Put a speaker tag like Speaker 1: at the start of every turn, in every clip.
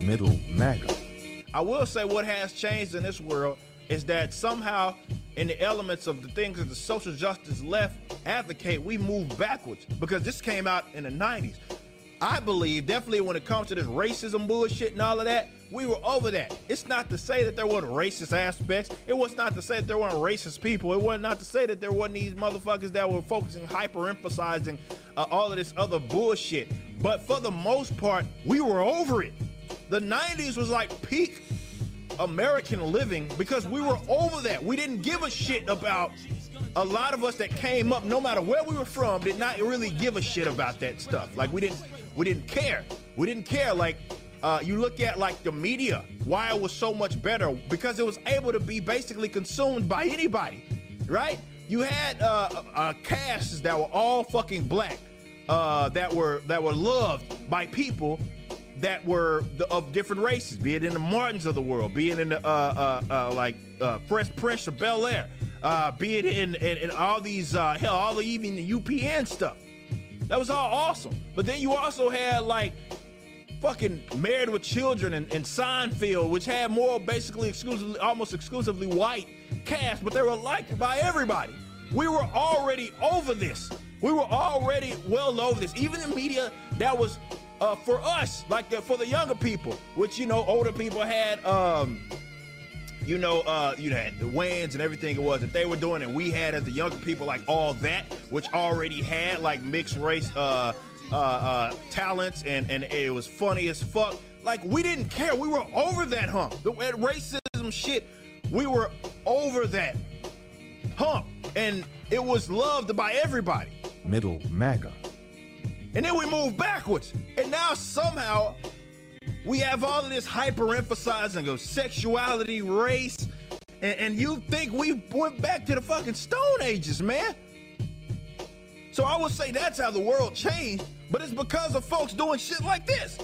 Speaker 1: Middle MAGA.
Speaker 2: I will say what has changed in this world is that somehow in the elements of the things that the social justice left advocate, we move backwards because this came out in the 90s. I believe definitely when it comes to this racism bullshit and all of that, we were over that. It's not to say that there weren't racist aspects. It was not to say that there weren't racist people. It was not to say that there weren't these motherfuckers that were focusing, hyper emphasizing uh, all of this other bullshit. But for the most part, we were over it. The 90s was like peak American living because we were over that. We didn't give a shit about a lot of us that came up, no matter where we were from, did not really give a shit about that stuff. Like we didn't we didn't care. We didn't care. Like uh, you look at like the media, why it was so much better because it was able to be basically consumed by anybody, right? You had uh, uh, casts that were all fucking black, uh, that were that were loved by people that were the, of different races, be it in the Martins of the world, be it in the uh, uh, uh, like uh, Fresh of Bel Air, uh, be it in, in, in all these uh, hell, all the even the UPN stuff. That was all awesome. But then you also had like fucking Married with Children and, and Seinfeld, which had more basically exclusively, almost exclusively white cast, but they were liked by everybody. We were already over this. We were already well over this. Even the media that was uh, for us, like the, for the younger people, which you know, older people had, um, you know, uh, you had the Wayans and everything it was that they were doing, and we had as the younger people like all that, which already had like mixed race uh, uh, uh, talents, and and it was funny as fuck. Like we didn't care. We were over that hump. The racism shit. We were over that hump, and it was loved by everybody.
Speaker 1: Middle MAGA.
Speaker 2: And then we move backwards. And now somehow we have all of this hyper emphasizing of sexuality, race, and, and, you think we went back to the fucking Stone Ages, man. So I would say that's how the world changed, but it's because of folks doing shit like this.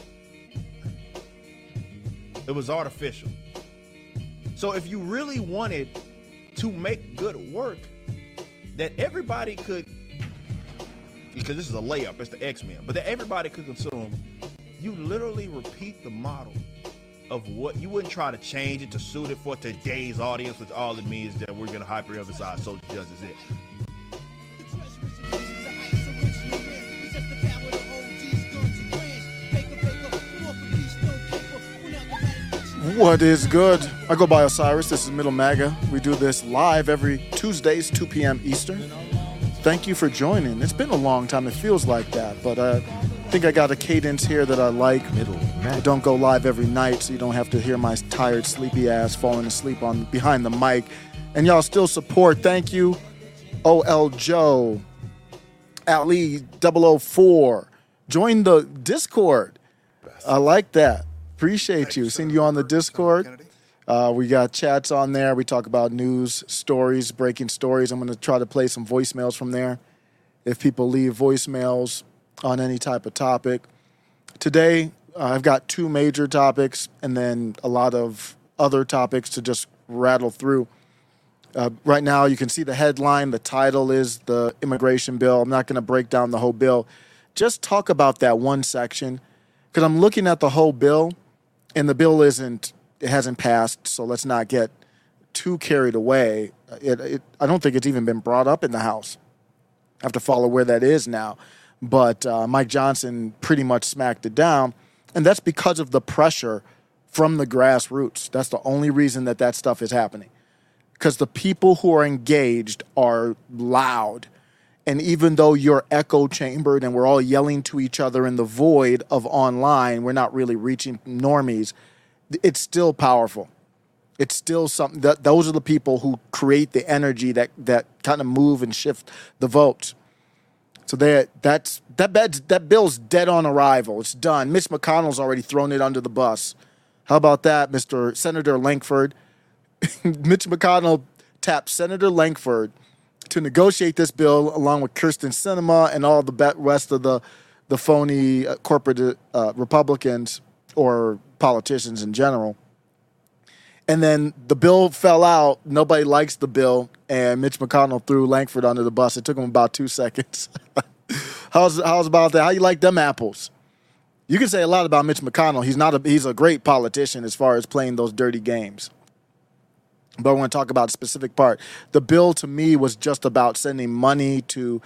Speaker 2: It was artificial. So if you really wanted to make good work that everybody could because this is a layup, it's the X-Men, but that everybody could consume, you literally repeat the model of what you wouldn't try to change it to suit it for today's audience, which all it means that we're gonna hyper emphasize social justice it.
Speaker 3: What is good? I go by Osiris. This is Middle MAGA. We do this live every Tuesdays, 2 p.m. Eastern thank you for joining. It's been a long time. It feels like that, but uh, I think I got a cadence here that I like.
Speaker 1: Middle.
Speaker 3: I don't go live every night, so you don't have to hear my tired, sleepy ass falling asleep on behind the mic. And y'all still support. Thank you, OL Joe, Ali 004. Join the Discord. I like that. Appreciate you. Seeing you on the Discord. Uh, we got chats on there. We talk about news, stories, breaking stories. I'm going to try to play some voicemails from there if people leave voicemails on any type of topic. Today, uh, I've got two major topics and then a lot of other topics to just rattle through. Uh, right now, you can see the headline. The title is the immigration bill. I'm not going to break down the whole bill. Just talk about that one section because I'm looking at the whole bill, and the bill isn't it hasn't passed, so let's not get too carried away. It, it, I don't think it's even been brought up in the House. I have to follow where that is now. But uh, Mike Johnson pretty much smacked it down. And that's because of the pressure from the grassroots. That's the only reason that that stuff is happening. Because the people who are engaged are loud. And even though you're echo chambered and we're all yelling to each other in the void of online, we're not really reaching normies it's still powerful. It's still something that those are the people who create the energy that that kind of move and shift the votes. So that that's that bed's, that bill's dead on arrival. It's done. Mitch McConnell's already thrown it under the bus. How about that, Mr. Senator Lankford? Mitch McConnell tapped Senator Lankford to negotiate this bill along with Kyrsten Sinema and all the rest of the the phony uh, corporate uh, Republicans or politicians in general. And then the bill fell out. Nobody likes the bill, and Mitch McConnell threw Lankford under the bus. It took him about two seconds. how's how's about that? How you like them apples? You can say a lot about Mitch McConnell. He's not a he's a great politician as far as playing those dirty games. But I want to talk about a specific part. The bill to me was just about sending money to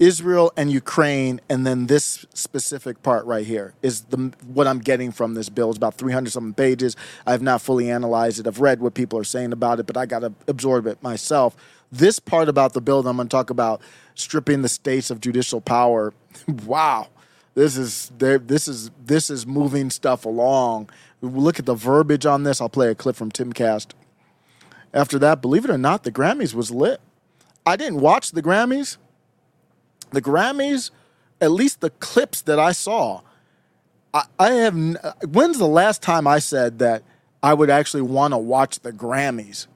Speaker 3: Israel and Ukraine, and then this specific part right here is the what I'm getting from this bill. It's about 300 something pages. I've not fully analyzed it. I've read what people are saying about it, but I got to absorb it myself. This part about the bill that I'm going to talk about, stripping the states of judicial power. wow, this is this is this is moving stuff along. Look at the verbiage on this. I'll play a clip from Timcast. After that, believe it or not, the Grammys was lit. I didn't watch the Grammys the Grammys, at least the clips that I saw, I, I have. When's the last time I said that I would actually want to watch the Grammys?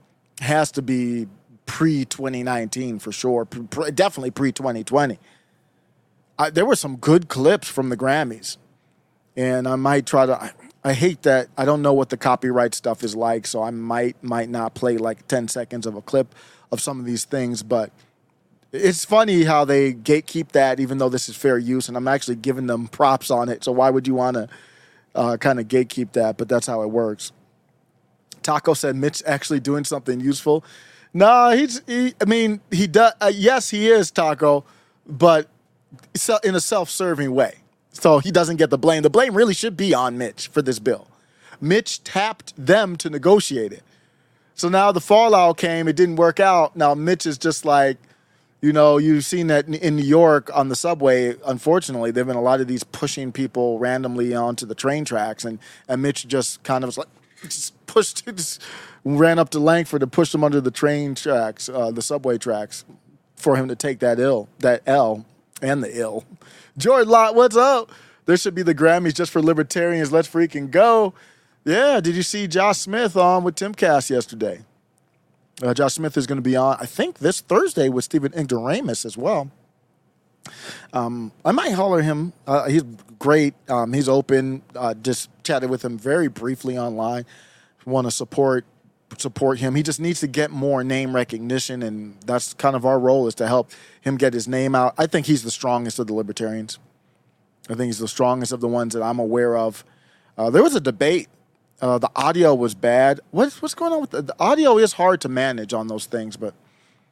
Speaker 3: Has to be pre 2019 for sure. Pre, definitely pre 2020. There were some good clips from the Grammys, and I might try to. I, I hate that I don't know what the copyright stuff is like, so I might might not play like 10 seconds of a clip of some of these things, but it's funny how they gatekeep that, even though this is fair use, and I'm actually giving them props on it. So why would you want to uh, kind of gatekeep that? But that's how it works. Taco said Mitch actually doing something useful. No, he's. He, I mean, he does. Uh, yes, he is Taco, but in a self-serving way. So he doesn't get the blame. The blame really should be on Mitch for this bill. Mitch tapped them to negotiate it. So now the fallout came. It didn't work out. Now Mitch is just like you know, you've seen that in New York on the subway. Unfortunately, there've been a lot of these pushing people randomly onto the train tracks, and and Mitch just kind of was like, just pushed, just ran up to Lankford to push them under the train tracks, uh, the subway tracks, for him to take that ill, that L, and the ill. Jordan Lott, what's up? There should be the Grammys just for libertarians. Let's freaking go. Yeah, did you see Josh Smith on with Tim Timcast yesterday? Uh, Josh Smith is going to be on, I think, this Thursday with Stephen Ignoramus as well. Um, I might holler him. Uh, he's great. Um, he's open. Uh, just chatted with him very briefly online. Want to support support him. He just needs to get more name recognition, and that's kind of our role is to help him get his name out. I think he's the strongest of the libertarians. I think he's the strongest of the ones that I'm aware of. Uh, there was a debate uh, the audio was bad. What's what's going on with the, the, audio? Is hard to manage on those things, but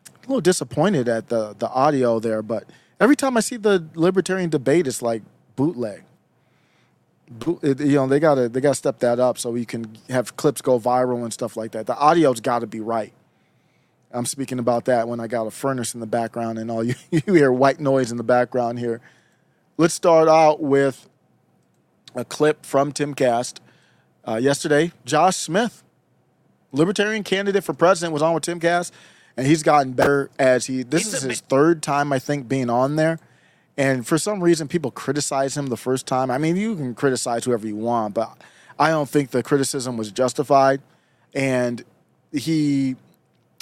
Speaker 3: a little disappointed at the the audio there. But every time I see the libertarian debate, it's like bootleg. Boot, it, you know they gotta they gotta step that up so you can have clips go viral and stuff like that. The audio's got to be right. I'm speaking about that when I got a furnace in the background and all you, you hear white noise in the background here. Let's start out with a clip from Timcast uh, yesterday, Josh Smith, Libertarian candidate for president, was on with Timcast, and he's gotten better as he. This he's is his third time, I think, being on there. And for some reason, people criticize him the first time. I mean, you can criticize whoever you want, but I don't think the criticism was justified. And he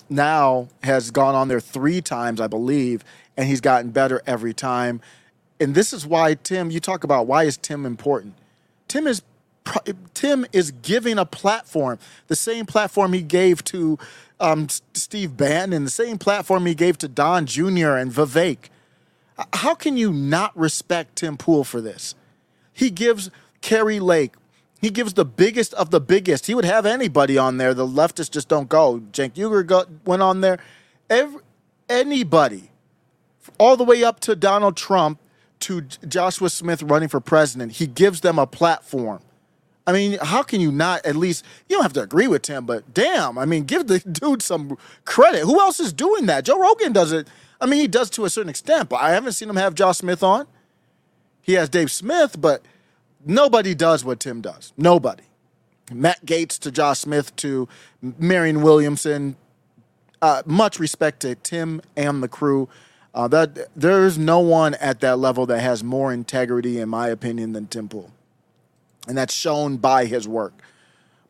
Speaker 3: now has gone on there three times, I believe, and he's gotten better every time. And this is why Tim, you talk about why is Tim important? Tim is Tim is giving a platform, the same platform he gave to um, Steve Bannon, the same platform he gave to Don Jr. and Vivek. How can you not respect Tim Pool for this? He gives Kari Lake, he gives the biggest of the biggest. He would have anybody on there. The leftists just don't go. Cenk Uygur got, went on there. Every, anybody, all the way up to Donald Trump, to Joshua Smith running for president, he gives them a platform. I mean, how can you not at least, you don't have to agree with Tim, but damn, I mean, give the dude some credit. Who else is doing that? Joe Rogan does it. I mean, he does to a certain extent, but I haven't seen him have Josh Smith on. He has Dave Smith, but nobody does what Tim does. Nobody. Matt Gaetz to Josh Smith to Marianne Williamson. Uh, much respect to Tim and the crew. Uh, that there's no one at that level that has more integrity, in my opinion, than Tim Pool and that's shown by his work.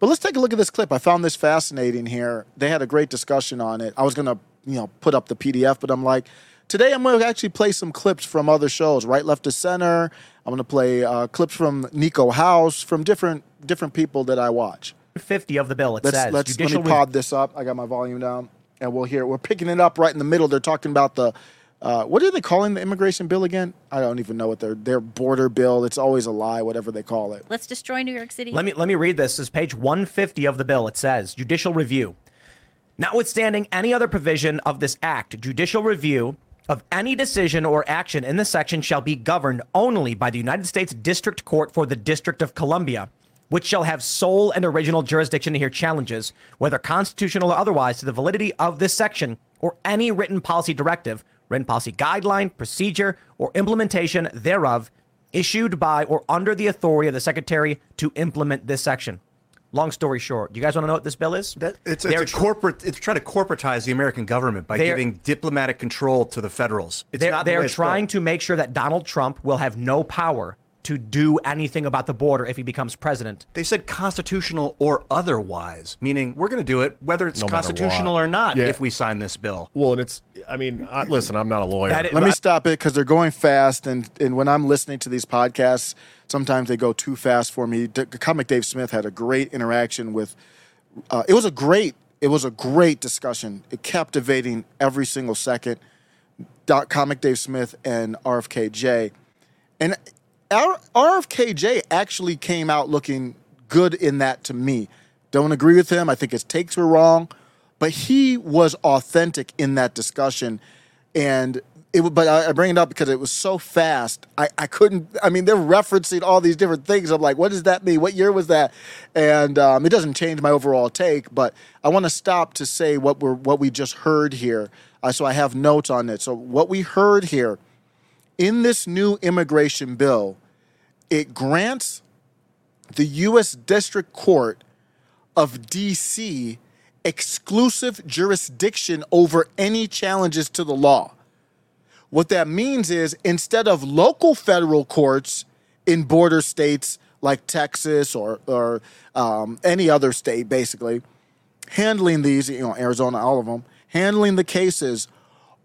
Speaker 3: But let's take a look at this clip. I found this fascinating here. They had a great discussion on it. I was going to, you know, put up the PDF, but I'm like, today I'm going to actually play some clips from other shows, right, left to center. I'm going to play uh, clips from Nico House, from different different people that I watch.
Speaker 4: 50 of the bill, it
Speaker 3: let's,
Speaker 4: says.
Speaker 3: Let's, let me pod this up. I got my volume down, and we'll hear. It. We're picking it up right in the middle. They're talking about the Uh, what are they calling the immigration bill again? I don't even know what their their border bill. It's always a lie, whatever they call it.
Speaker 4: Let's destroy New York City.
Speaker 5: Let me let me read this. This is page 150 of the bill. It says judicial review. Notwithstanding any other provision of this act, judicial review of any decision or action in this section shall be governed only by the United States District Court for the District of Columbia, which shall have sole and original jurisdiction to hear challenges, whether constitutional or otherwise, to the validity of this section or any written policy directive, written policy guideline, procedure, or implementation thereof issued by or under the authority of the Secretary to implement this section. Long story short, do you guys want to know what this bill is?
Speaker 6: That, it's, it's a
Speaker 5: tr-
Speaker 6: corporate. It's trying to corporatize the American government by giving diplomatic control to the federals. It's
Speaker 5: they're,
Speaker 6: the
Speaker 5: they're trying to make sure that Donald Trump will have no power to do anything about the border if he becomes president.
Speaker 6: They said constitutional or otherwise, meaning we're going to do it whether it's
Speaker 1: No
Speaker 6: constitutional or not
Speaker 1: Yeah.
Speaker 6: if we sign this bill.
Speaker 1: Well, and it's. I mean, I, listen, I'm not a lawyer.
Speaker 5: That is-
Speaker 3: Let me
Speaker 5: Right.
Speaker 3: stop it because they're going fast, and and when I'm listening to these podcasts, sometimes they go too fast for me. D- Comic Dave Smith had a great interaction with. Uh, it was a great. It was a great discussion. It captivating every single second. Doc, Comic Dave Smith and RFKJ, and our RFKJ actually came out looking good in that to me. Don't agree with him. I think his takes were wrong, but he was authentic in that discussion. And it, but I, I bring it up because it was so fast. I, I couldn't. I mean, they're referencing all these different things. I'm like, what does that mean? What year was that? And um, it doesn't change my overall take. But I want to stop to say what we're what we just heard here. Uh, so I have notes on it. So what we heard here in this new immigration bill, it grants the U.S. District Court of D.C. exclusive jurisdiction over any challenges to the law. What that means is instead of local federal courts in border states like Texas or, or um, any other state, basically, handling these, you know, Arizona, all of them, handling the cases,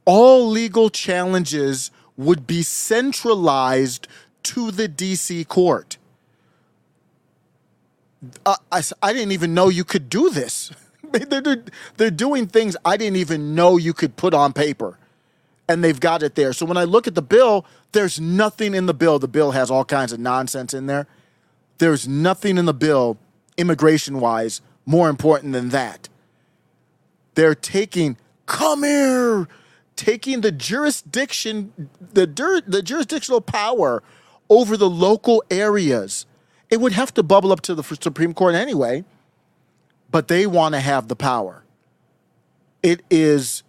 Speaker 3: all legal challenges would be centralized to the DC court. Uh, I, I didn't even know you could do this. they're, they're doing things I didn't even know you could put on paper. And they've got it there. So when I look at the bill, there's nothing in the bill. The bill has all kinds of nonsense in there. There's nothing in the bill, immigration wise, more important than that. They're taking, come here, taking the jurisdiction, the, jur- the jurisdictional power over the local areas. It would have to bubble up to the Supreme Court anyway, but they want to have the power. It is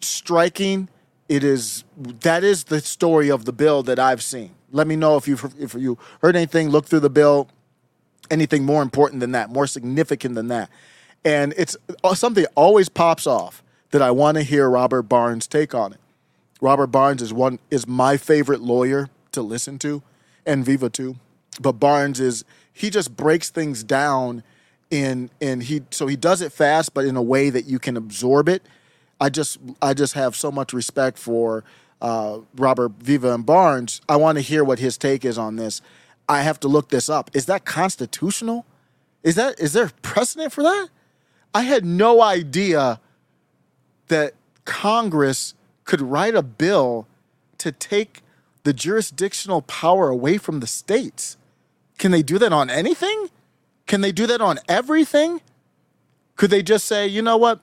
Speaker 3: striking. It is that is the story of the bill that I've seen. Let me know if you've if you heard anything. Look through the bill. Anything more important than that, more significant than that, and it's uh, something that always pops off that I want to hear Robert Barnes' take on it. Robert Barnes is one is my favorite lawyer to listen to, and Viva too. But Barnes is he just breaks things down in in he so he does it fast, but in a way that you can absorb it. I just I just have so much respect for uh, Robert Viva and Barnes. I want to hear what his take is on this. I have to look this up. Is that constitutional? Is that is there precedent for that? I had no idea that Congress could write a bill to take the jurisdictional power away from the states. Can they do that on anything? Can they do that on everything? Could they just say, you know what?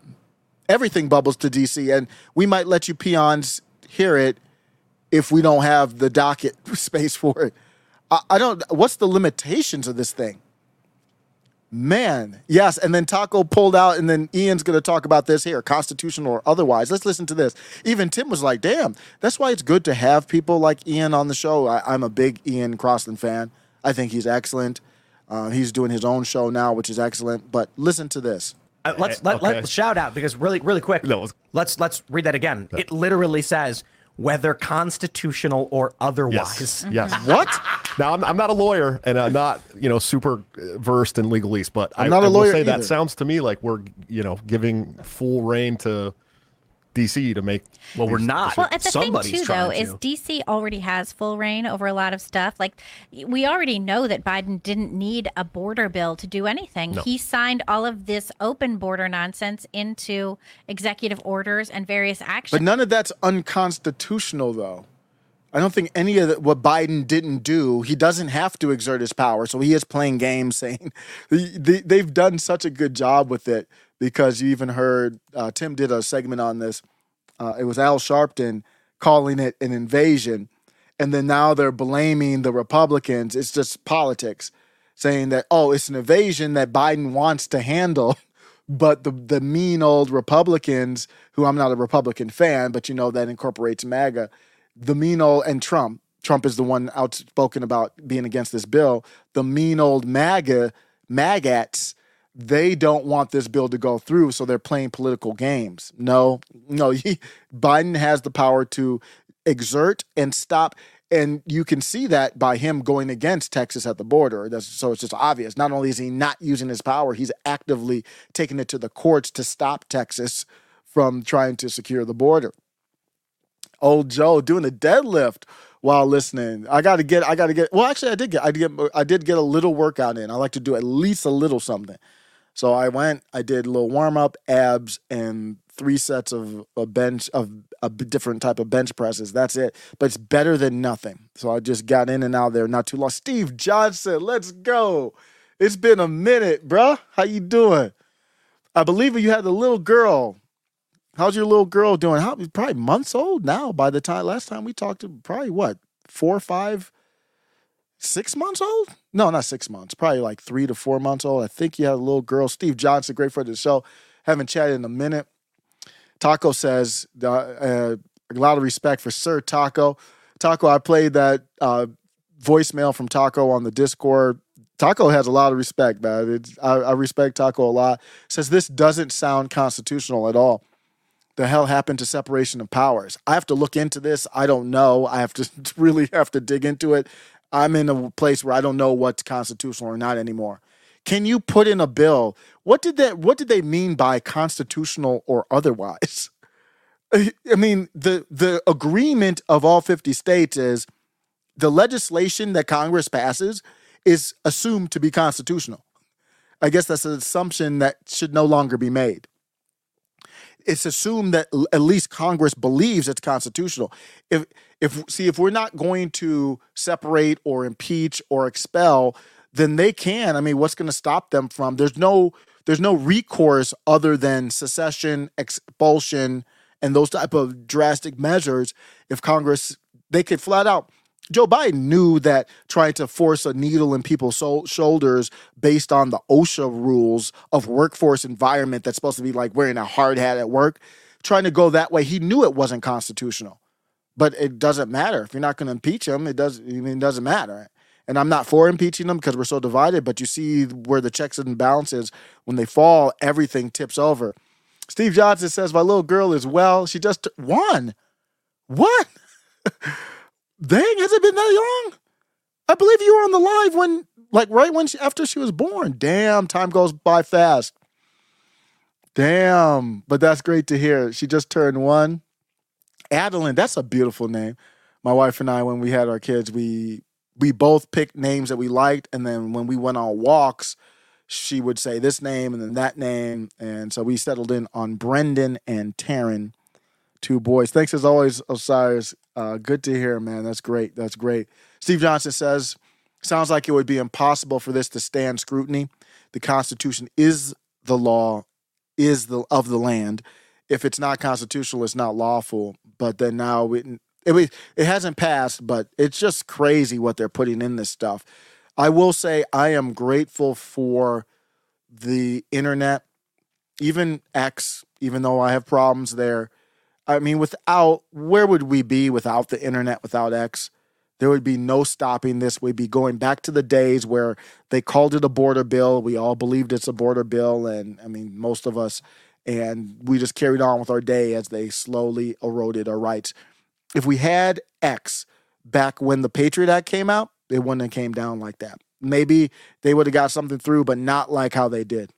Speaker 3: Everything bubbles to DC, and we might let you peons hear it if we don't have the docket space for it. I, I don't. What's the limitations of this thing? Man, yes. And then Taco pulled out, and then Ian's going to talk about this here, constitutional or otherwise. Let's listen to this. Even Tim was like, damn, that's why it's good to have people like Ian on the show. I, I'm a big Ian Crossland fan. I think he's excellent. Uh, he's doing his own show now, which is excellent. But listen to this.
Speaker 5: Uh, let's let,
Speaker 1: okay.
Speaker 5: let's shout out because really really quick.
Speaker 1: No, let's-
Speaker 5: let's let's read that again. It literally says whether constitutional or otherwise.
Speaker 1: Yes. Yes.
Speaker 3: What?
Speaker 1: Now I'm, I'm not a lawyer and I'm not you know super uh, versed in legalese, but
Speaker 3: I'm
Speaker 1: I,
Speaker 3: not a
Speaker 1: I will
Speaker 3: lawyer
Speaker 1: say
Speaker 3: either.
Speaker 1: that sounds to me like we're you know giving full rein to DC to make.
Speaker 6: Well, we're not.
Speaker 4: Well, at the thing too, though,
Speaker 6: trying
Speaker 4: is. DC already has full rein over a lot of stuff. Like we already know that Biden didn't need a border bill to do anything. He signed all of this open border nonsense into executive orders and various actions.
Speaker 3: But none of that's unconstitutional, though. I don't think any of the, what Biden didn't do, he doesn't have to exert his power. So he is playing games, saying they, they've done such a good job with it because you even heard uh, Tim did a segment on this. Uh, it was Al Sharpton calling it an invasion. And then now they're blaming the Republicans. It's just politics, saying that, oh, it's an invasion that Biden wants to handle. But the, the mean old Republicans, who I'm not a Republican fan, but you know that incorporates MAGA, the mean old and Trump. Trump is the one outspoken about being against this bill. The mean old MAGA, MAGATs, they don't want this bill to go through, so they're playing political games. No, no, he, Biden has the power to exert and stop. And you can see that by him going against Texas at the border. That's, so it's just obvious. Not only is he not using his power, he's actively taking it to the courts to stop Texas from trying to secure the border old Joe doing a deadlift while listening. I got to get. I got to get. Well, actually, I did get. I did get. I did get a little workout in. I like to do at least a little something. So I went. I did a little warm up, abs, and three sets of a bench of a different type of bench presses. That's it. But it's better than nothing. So I just got in and out there not too long. Steve Johnson, let's go. It's been a minute, bruh. How you doing? I believe you had the little girl How's your little girl doing? How probably months old now. By the time last time we talked to, probably what four, or five, six months old? No, not six months. Probably like three to four months old. I think you had a little girl. Steve Johnson, great friend of the show. Haven't chatted in a minute. Taco says uh, uh, a lot of respect for Sir Taco. Taco, I played that uh, voicemail from Taco on the Discord. Taco has a lot of respect, man. I, I respect Taco a lot. Says this doesn't sound constitutional at all the hell happened to separation of powers? I have to look into this. I don't know. I have to really have to dig into it. I'm in a place where I don't know what's constitutional or not anymore. Can you put in a bill? What did that what did they mean by constitutional or otherwise? I mean, the the agreement of all 50 states is the legislation that Congress passes is assumed to be constitutional. I guess that's an assumption that should no longer be made it's assumed that l- at least Congress believes it's constitutional. If if see if we're not going to separate or impeach or expel, then they can. I mean, what's going to stop them from? There's no there's no recourse other than secession, expulsion, and those type of drastic measures. If Congress they could flat out. Joe Biden knew that trying to force a needle in people's sol- shoulders based on the OSHA rules of workforce environment that's supposed to be like wearing a hard hat at work, trying to go that way, he knew it wasn't constitutional. But it doesn't matter if you're not going to impeach him. It does. I mean, it doesn't matter. And I'm not for impeaching them because we're so divided. But you see where the checks and balances when they fall, everything tips over. Steve Johnson says my little girl is well. She just won. What? Dang, has it been that long? I believe you were on the live when, like, right when she, after she was born. Damn, time goes by fast. Damn, but that's great to hear. She just turned one. Adeline, that's a beautiful name. My wife and I, when we had our kids, we we both picked names that we liked, and then when we went on walks, she would say this name and then that name, and so we settled in on Brendan and Taryn, two boys. Thanks as always, Osiris. Uh, good to hear, man. That's great. That's great. Steve Johnson says, sounds like it would be impossible for this to stand scrutiny. The Constitution is the law, is the of the land. If it's not constitutional, it's not lawful. But then now it it, it hasn't passed, but it's just crazy what they're putting in this stuff. I will say I am grateful for the internet, even X, even though I have problems there. I mean, without where would we be without the internet, without X? There would be no stopping this. We'd be going back to the days where they called it a border bill. We all believed it's a border bill, and I mean, most of us, and we just carried on with our day as they slowly eroded our rights. If we had X back when the Patriot Act came out, it wouldn't have came down like that. Maybe they would have got something through, but not like how they did.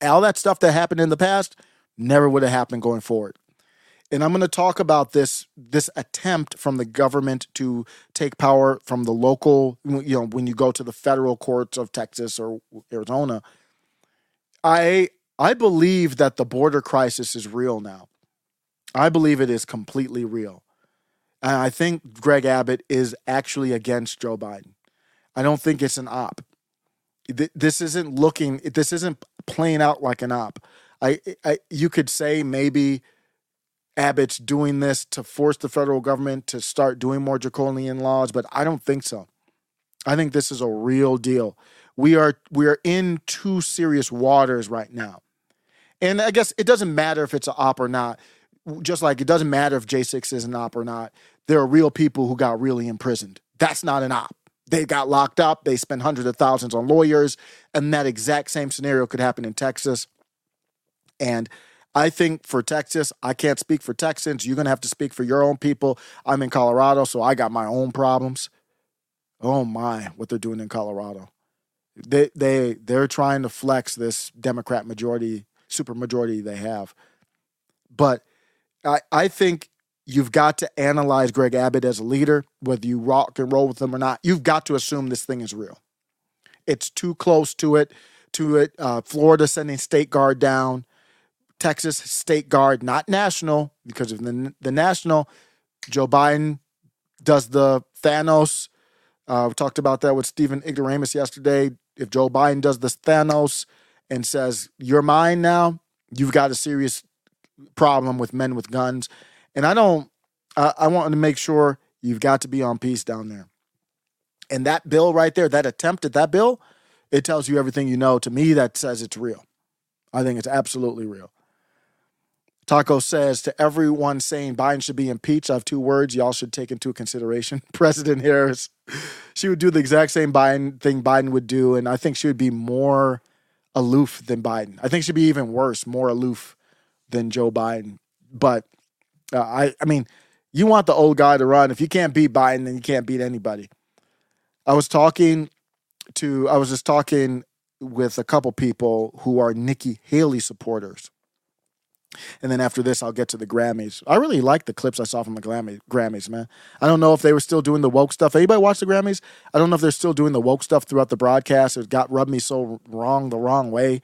Speaker 3: All that stuff that happened in the past never would have happened going forward. And I'm going to talk about this this attempt from the government to take power from the local. You know, when you go to the federal courts of Texas or Arizona, I I believe that the border crisis is real now. I believe it is completely real. And I think Greg Abbott is actually against Joe Biden. I don't think it's an op. This isn't looking. This isn't playing out like an op. I, I you could say maybe Abbott's doing this to force the federal government to start doing more draconian laws, but I don't think so. I think this is a real deal. We are we are in two serious waters right now. And I guess it doesn't matter if it's an op or not. Just like it doesn't matter if J6 is an op or not. There are real people who got really imprisoned. That's not an op. They got locked up. They spent hundreds of thousands on lawyers. And that exact same scenario could happen in Texas. And I think for Texas, I can't speak for Texans. You're going to have to speak for your own people. I'm in Colorado, so I got my own problems. Oh my, what they're doing in Colorado. They they they're trying to flex this Democrat majority, super majority they have. But I I think you've got to analyze Greg Abbott as a leader, whether you rock and roll with him or not. You've got to assume this thing is real. It's too close to it. To it, uh, Florida sending state guard down Texas State Guard, not national, because of the, the national, Joe Biden does the Thanos. Uh, we talked about that with Stephen Ignoramus yesterday. If Joe Biden does the Thanos and says, You're mine now, you've got a serious problem with men with guns. And I don't, I, I want to make sure you've got to be on peace down there. And that bill right there, that attempt at that bill, it tells you everything you know. To me, that says it's real. I think it's absolutely real. Taco says to everyone saying Biden should be impeached, I have two words y'all should take into consideration. President Harris, she would do the exact same Biden thing Biden would do, and I think she would be more aloof than Biden. I think she'd be even worse, more aloof than Joe Biden. But uh, I, I mean, you want the old guy to run. If you can't beat Biden, then you can't beat anybody. I was talking to, I was just talking with a couple people who are Nikki Haley supporters and then after this, I'll get to the Grammys. I really like the clips I saw from the Grammy, Grammys, man. I don't know if they were still doing the woke stuff. Anybody watch the Grammys? I don't know if they're still doing the woke stuff throughout the broadcast. It got rubbed me so wrong, the wrong way.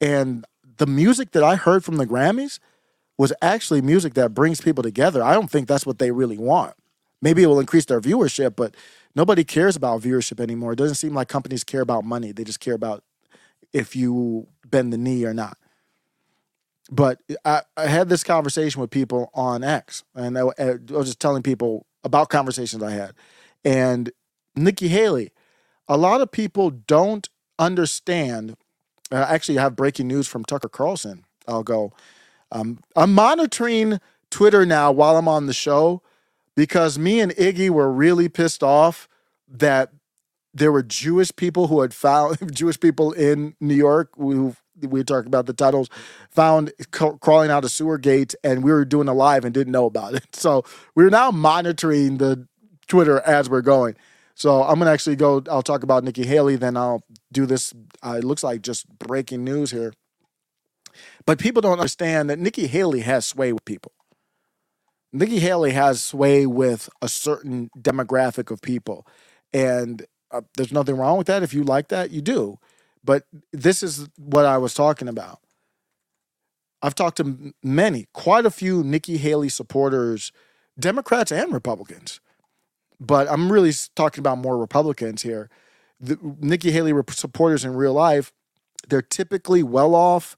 Speaker 3: And the music that I heard from the Grammys was actually music that brings people together. I don't think that's what they really want. Maybe it will increase their viewership, but nobody cares about viewership anymore. It doesn't seem like companies care about money. They just care about if you bend the knee or not but I, I, had this conversation with people on X, and I, I, was just telling people about conversations I had. And Nikki Haley, a lot of people don't understand. Uh, actually, I have breaking news from Tucker Carlson. I'll go. Um, I'm monitoring Twitter now while I'm on the show because me and Iggy were really pissed off that there were Jewish people who had found Jewish people in New York who we talked about the tunnels, found crawling out of sewer gates, and we were doing a live and didn't know about it. So we're now monitoring the Twitter as we're going. So I'm gonna actually go. I'll talk about Nikki Haley, then I'll do this. Uh, it looks like just breaking news here, but people don't understand that Nikki Haley has sway with people. Nikki Haley has sway with a certain demographic of people, and uh, there's nothing wrong with that. If you like that, you do. But this is what I was talking about. I've talked to many, quite a few Nikki Haley supporters, Democrats and Republicans. But I'm really talking about more Republicans here. The Nikki Haley supporters in real life, they're typically well off,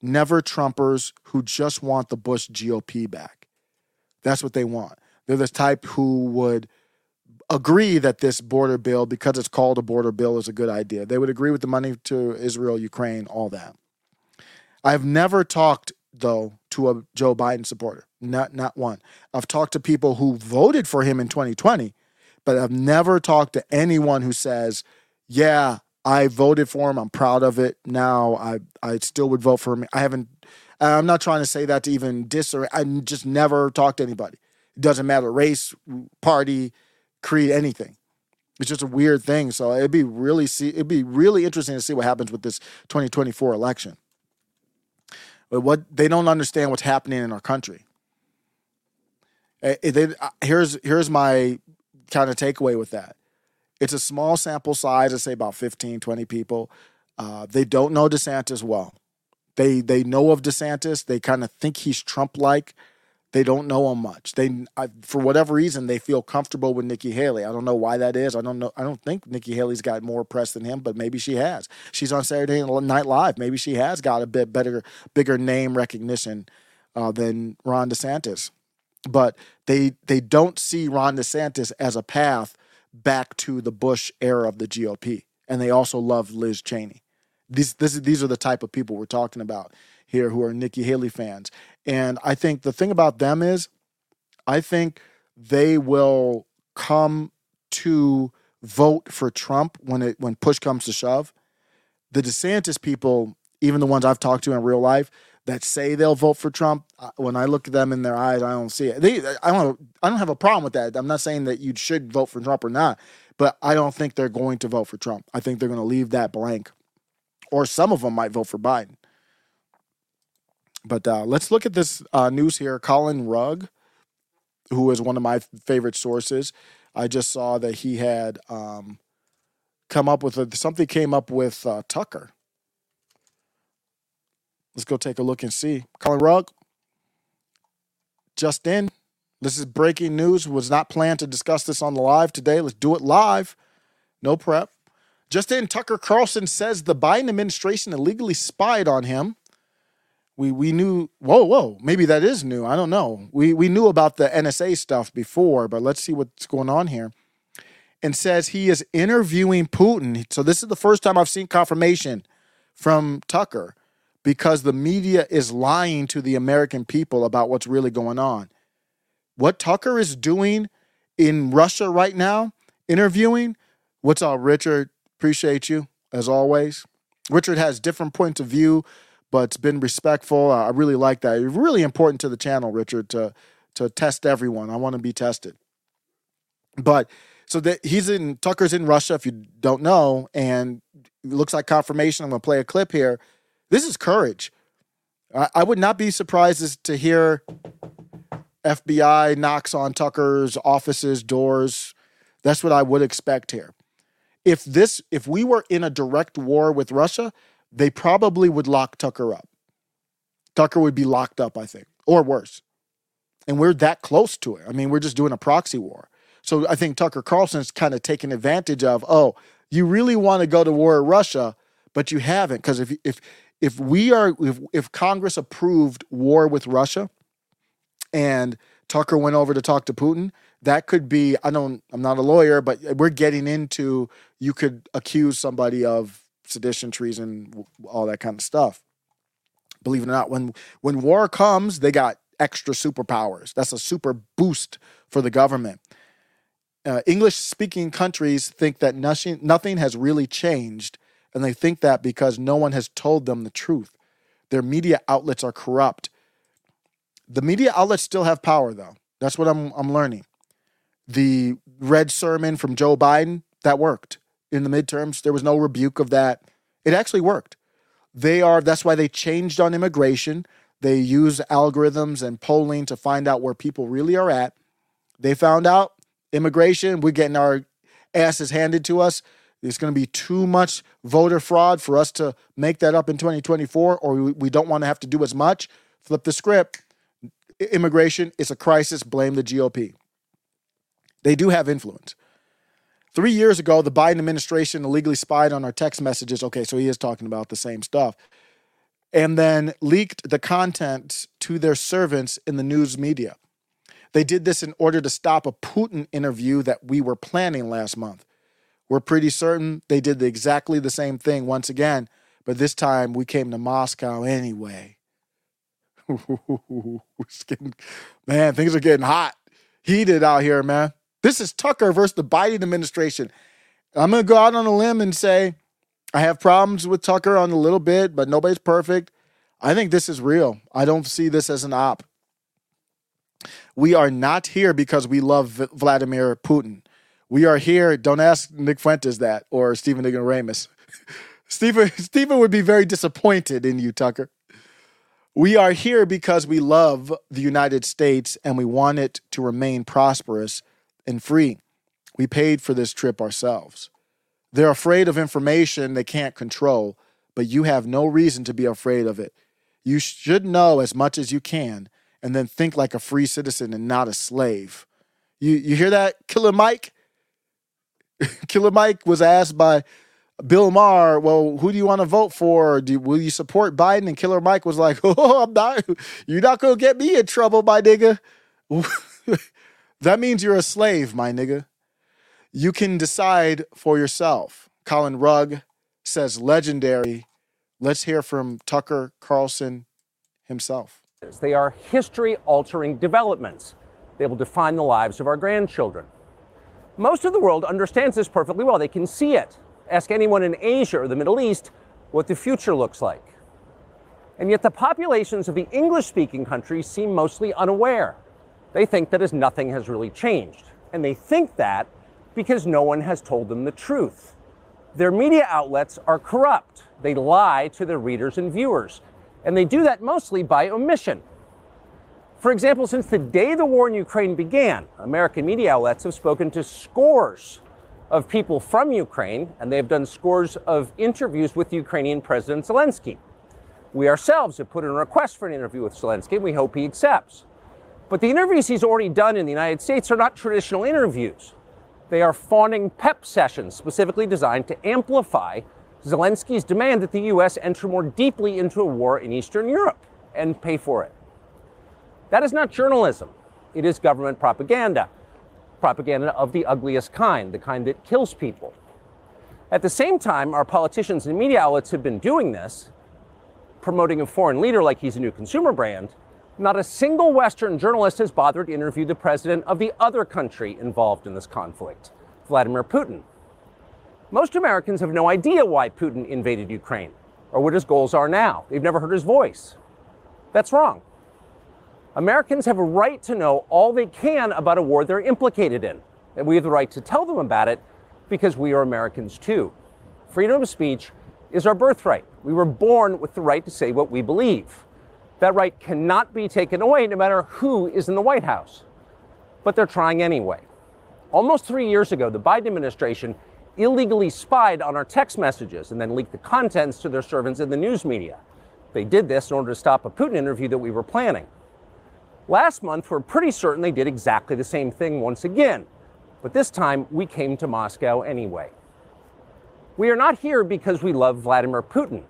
Speaker 3: never Trumpers who just want the Bush GOP back. That's what they want. They're the type who would agree that this border bill, because it's called a border bill, is a good idea. They would agree with the money to Israel, Ukraine, all that. I've never talked though to a Joe Biden supporter, not not one. I've talked to people who voted for him in 2020, but I've never talked to anyone who says, "Yeah, I voted for him. I'm proud of it. Now I I still would vote for him." I haven't. I'm not trying to say that to even dis or I just never talked to anybody. It doesn't matter race, party, create anything. It's just a weird thing. So it'd be really see it'd be really interesting to see what happens with this 2024 election. But what they don't understand what's happening in our country. Eh, they- uh, here's here's my kind of takeaway with that. It's a small sample size, I say about 15, 20 people. Uh, they don't know DeSantis well. They they know of DeSantis. They kind of think he's Trump like. They don't know him much. They I, for whatever reason they feel comfortable with Nikki Haley. I don't know why that is. I don't know. I don't think Nikki Haley's got more press than him, but maybe she has. She's on Saturday Night Live. Maybe she has got a bit better, bigger name recognition uh, than Ron DeSantis. But they they don't see Ron DeSantis as a path back to the Bush era of the GOP, and they also love Liz Cheney. These this, these are the type of people we're talking about here who are Nikki Haley fans. And I think the thing about them is, I think they will come to vote for Trump when it when push comes to shove. The DeSantis people, even the ones I've talked to in real life that say they'll vote for Trump, when I look at them in their eyes, I don't see it. They, I don't, I don't have a problem with that. I'm not saying that you should vote for Trump or not, but I don't think they're going to vote for Trump. I think they're going to leave that blank, or some of them might vote for Biden. But uh, let's look at this uh, news here. Collin Rugg, who is one of my favorite sources, I just saw that he had um, come up with a, something. Came up with uh, Tucker. Let's go take a look and see. Collin Rugg, just in. This is breaking news. Was not planned to discuss this on the live today. Let's do it live. No prep. Just in, Tucker Carlson says the Biden administration illegally spied on him. We we knew. Whoa, whoa. Maybe that is new. I don't know. We we knew about the NSA stuff before, but let's see what's going on here. And says he is interviewing Putin. So this is the first time I've seen confirmation from Tucker because the media is lying to the American people about what's really going on. What Tucker is doing in Russia right now, interviewing, what's up, Richard? Appreciate you as always. Richard has different points of view, but it's been respectful. I really like that. It's really important to the channel, Richard, to to test everyone. I want to be tested. But so that he's in Tucker's in Russia, if you don't know, and looks like confirmation. I'm gonna play a clip here. This is courage. I, I would not be surprised to hear FBI knocks on Tucker's offices doors. That's what I would expect here. If this, if we were in a direct war with Russia, they probably would lock Tucker up. Tucker would be locked up, I think, or worse. And we're that close to it. I mean, we're just doing a proxy war. So I think Tucker Carlson's kind of taking advantage of, oh, you really want to go to war with Russia, but you haven't. Because if if if we are if if Congress approved war with Russia and Tucker went over to talk to Putin, that could be, I don't I'm not a lawyer, but we're getting into you could accuse somebody of sedition, treason, all that kind of stuff. Believe it or not, when when war comes, they got extra superpowers. That's a super boost for the government uh, English speaking countries think that nothing, nothing has really changed, and they think that because no one has told them the truth. Their media outlets are corrupt. The media outlets still have power, though. That's what I'm, I'm learning. The red sermon from Joe Biden, that worked in the midterms. There was no rebuke of that. It actually worked. They are, that's why they changed on immigration. They use algorithms and polling to find out where people really are at. They found out immigration, we're getting our asses handed to us. There's going to be too much voter fraud for us to make that up in 2024, or we, we don't want to have to do as much. Flip the script. Immigration is a crisis. Blame the GOP. They do have influence. Three years ago, the Biden administration illegally spied on our text messages. Okay, so he is talking about the same stuff. And then leaked the content to their servants in the news media. They did this in order to stop a Putin interview that we were planning last month. We're pretty certain they did exactly the same thing once again, but this time we came to Moscow anyway. Man, things are getting hot, heated out here, man. This is Tucker versus the Biden administration. I'm going to go out on a limb and say I have problems with Tucker on a little bit, but nobody's perfect. I think this is real. I don't see this as an op. We are not here because we love Vladimir Putin. We are here. Don't ask Nick Fuentes that or Stephen Ignoramus. Stephen Stephen would be very disappointed in you, Tucker. We are here because we love the United States and we want it to remain prosperous and free. We paid for this trip ourselves. They're afraid of information they can't control, but you have no reason to be afraid of it. You should know as much as you can and then think like a free citizen and not a slave. You you hear that, Killer Mike? Killer Mike was asked by Bill Maher, well, who do you want to vote for? Do, will you support Biden? And Killer Mike was like, oh, I'm not, you're not going to get me in trouble, my nigga. that means you're a slave, my nigga. You can decide for yourself. Collin Rugg says legendary. Let's hear from Tucker Carlson himself.
Speaker 7: They are history altering developments. They will define the lives of our grandchildren. Most of the world understands this perfectly well. They can see it. Ask anyone in Asia or the Middle East what the future looks like. And yet, the populations of the English speaking countries seem mostly unaware. They think that as nothing has really changed. And they think that because no one has told them the truth. Their media outlets are corrupt. They lie to their readers and viewers. And they do that mostly by omission. For example, since the day the war in Ukraine began, American media outlets have spoken to scores of people from Ukraine, and they've done scores of interviews with Ukrainian President Zelensky. We ourselves have put in a request for an interview with Zelensky, and we hope he accepts. But the interviews he's already done in the United States are not traditional interviews. They are fawning pep sessions specifically designed to amplify Zelensky's demand that the U.S. enter more deeply into a war in Eastern Europe and pay for it. That is not journalism, it is government propaganda. Propaganda of the ugliest kind, the kind that kills people. At the same time, our politicians and media outlets have been doing this, promoting a foreign leader like he's a new consumer brand. Not a single Western journalist has bothered to interview the president of the other country involved in this conflict, Vladimir Putin. Most Americans have no idea why Putin invaded Ukraine or what his goals are now. They've never heard his voice. That's wrong. Americans have a right to know all they can about a war they're implicated in. And we have the right to tell them about it because we are Americans too. Freedom of speech is our birthright. We were born with the right to say what we believe. That right cannot be taken away no matter who is in the White House. But they're trying anyway. Almost three years ago, the Biden administration illegally spied on our text messages and then leaked the contents to their servants in the news media. They did this in order to stop a Putin interview that we were planning. Last month, we're pretty certain they did exactly the same thing once again, but this time we came to Moscow anyway. We are not here because we love Vladimir Putin.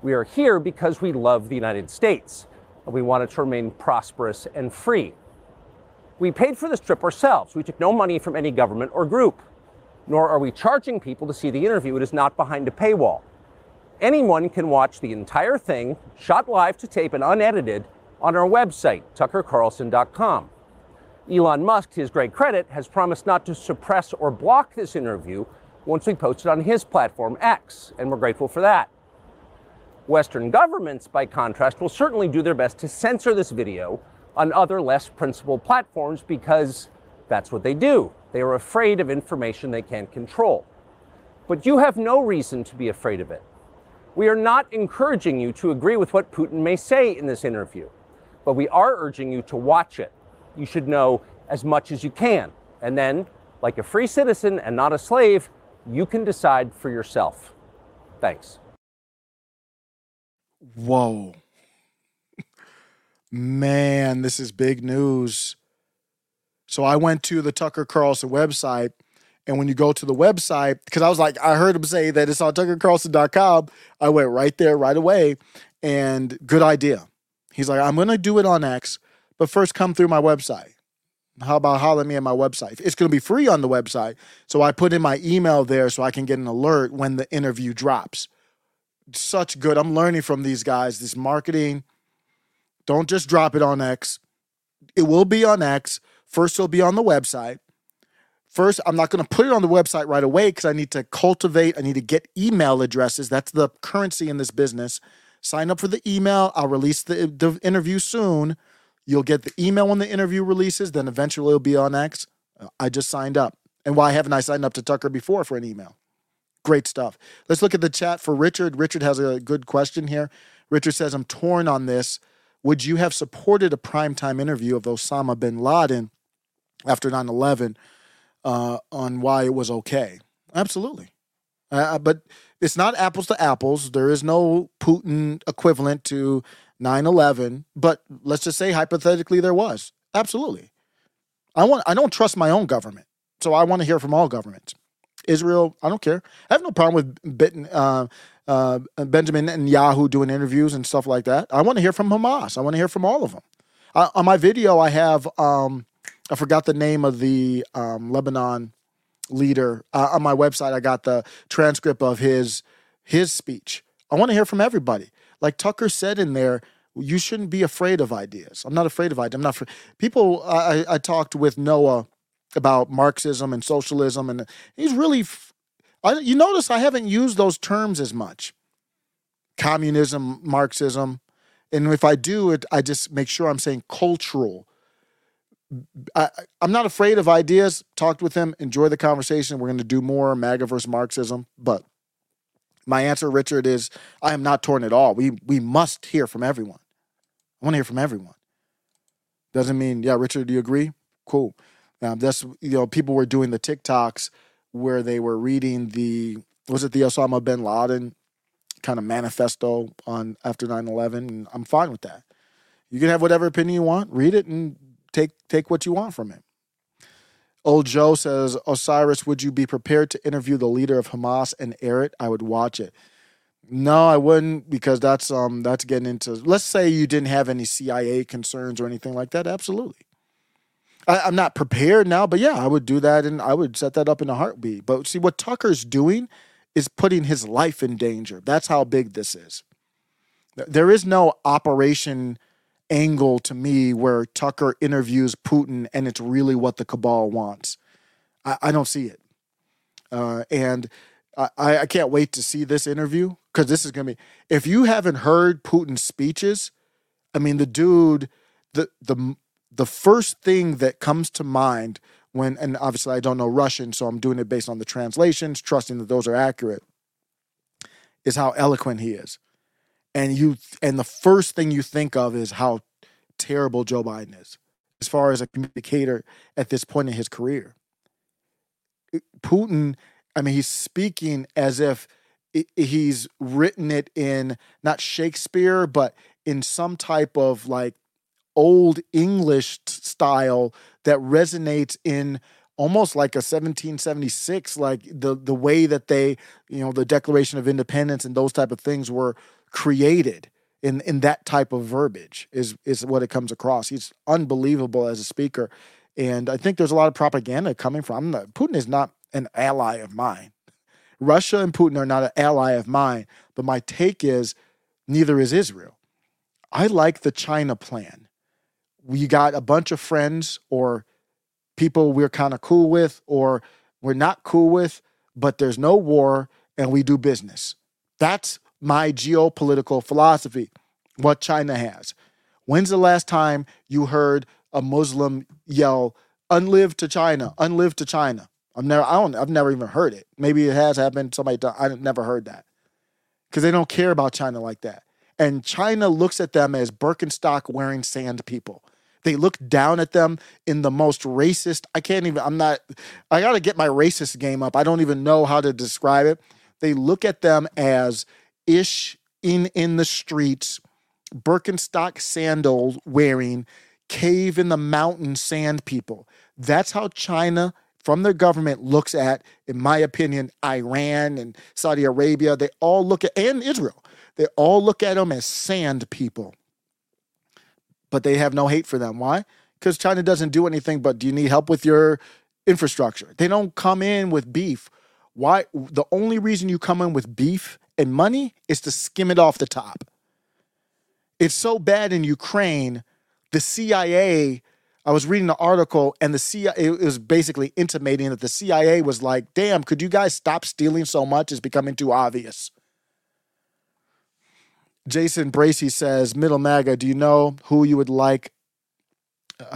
Speaker 7: We are here because we love the United States we want it to remain prosperous and free. We paid for this trip ourselves. We took no money from any government or group, nor are we charging people to see the interview. It is not behind a paywall. Anyone can watch the entire thing, shot live to tape and unedited, on our website, tuckercarlson.com. Elon Musk, to his great credit, has promised not to suppress or block this interview once we post it on his platform, X, and we're grateful for that. Western governments, by contrast, will certainly do their best to censor this video on other less principled platforms because that's what they do. They are afraid of information they can't control. But you have no reason to be afraid of it. We are not encouraging you to agree with what Putin may say in this interview but we are urging you to watch it. You should know as much as you can. And then, like a free citizen and not a slave, you can decide for yourself. Thanks.
Speaker 3: Whoa. Man, this is big news. So I went to the Tucker Carlson website. And when you go to the website, because I was like, I heard him say that it's on tuckercarlson.com. I went right there right away. And good idea. He's like, I'm going to do it on X, but first come through my website. How about holler me at my website? It's going to be free on the website. So I put in my email there so I can get an alert when the interview drops. Such good. I'm learning from these guys, this marketing. Don't just drop it on X. It will be on X. First, it'll be on the website. First, I'm not going to put it on the website right away because I need to cultivate, I need to get email addresses. That's the currency in this business. Sign up for the email. I'll release the, the interview soon. You'll get the email when the interview releases. Then eventually it'll be on X. I just signed up. And why haven't I signed up to Tucker before for an email? Great stuff. Let's look at the chat for Richard. Richard has a good question here. Richard says, I'm torn on this. would you have supported a primetime interview of Osama bin Laden after 9 11 uh, on why it was okay? Absolutely. Uh, but it's not apples to apples. There is no Putin equivalent to 9 11. But let's just say hypothetically there was. Absolutely. I want. I don't trust my own government, so I want to hear from all governments. Israel, I don't care. I have no problem with Bitten, uh, uh, Benjamin Netanyahu doing interviews and stuff like that. I want to hear from Hamas. I want to hear from all of them. On my video, I have um, I forgot the name of the um, Lebanon leader. Uh, on my website, I got the transcript of his his speech. I want to hear from everybody. Like Tucker said in there, you shouldn't be afraid of ideas. I'm not afraid of ideas. I'm not. Afraid. People. I, I talked with Noah about Marxism and socialism, and he's really. I, you notice I haven't used those terms as much. Communism, Marxism, and if I do it, I just make sure I'm saying cultural. I, am not afraid of ideas. Talked with him, enjoy the conversation. We're going to do more MAGA versus Marxism, but my answer, Richard, is I am not torn at all. We we must hear from everyone. I want to hear from everyone. Doesn't mean, yeah, Richard, do you agree? Cool. Um, that's you know, people were doing the TikToks where they were reading the was it the Osama bin Laden kind of manifesto on after 9-11 and I'm fine with that. You can have whatever opinion you want, read it and take take what you want from it. Old Joe says, Osiris, would you be prepared to interview the leader of Hamas and air it? I would watch it. No, I wouldn't because that's um that's getting into let's say you didn't have any CIA concerns or anything like that. Absolutely. I, am not prepared now, but yeah, I would do that and I would set that up in a heartbeat. But see what Tucker's doing is putting his life in danger. That's how big this is. There is no operation angle to me where Tucker interviews Putin and it's really what the cabal wants. I, I don't see it. Uh, and I, I can't wait to see this interview because this is going to be. If you haven't heard Putin's speeches, I mean, the dude, the the the first thing that comes to mind when, and obviously I don't know Russian, so I'm doing it based on the translations, trusting that those are accurate, is how eloquent he is and you and the first thing you think of is how terrible Joe Biden is as far as a communicator at this point in his career. Putin, I mean, he's speaking as if he's written it in not Shakespeare, but in some type of like old English style that resonates in almost like a 1776 like the the way that they you know the declaration of independence and those type of things were created in in that type of verbiage is is what it comes across. He's unbelievable as a speaker, and I think there's a lot of propaganda coming from. Not, Putin is not an ally of mine. Russia and Putin are not an ally of mine. But my take is neither is Israel. I like the China plan. We got a bunch of friends or people we're kind of cool with or we're not cool with, but there's no war and we do business. That's my geopolitical philosophy, what China has. When's the last time you heard a Muslim yell, "Unlive to China, unlive to China"? I've never, I don't, I've never even heard it. Maybe it has happened. Somebody, I've never heard that because they don't care about China like that. And China looks at them as Birkenstock wearing sand people. They look down at them in the most racist. I can't even. I'm not. I got to get my racist game up. I don't even know how to describe it. They look at them as ish in in the streets, Birkenstock sandals wearing, cave in the mountain sand people. That's how China from their government looks at, in my opinion, Iran and Saudi Arabia. They all look at and Israel. They all look at them as sand people. But they have no hate for them. Why? Because China doesn't do anything but do you need help with your infrastructure? They don't come in with beef. Why the only reason you come in with beef and money is to skim it off the top. It's so bad in Ukraine, the CIA. I was reading an article, and the CIA it was basically intimating that the CIA was like, "Damn, could you guys stop stealing so much? It's becoming too obvious." Jason Bracey says, "Middle MAGA, do you know who you would like?"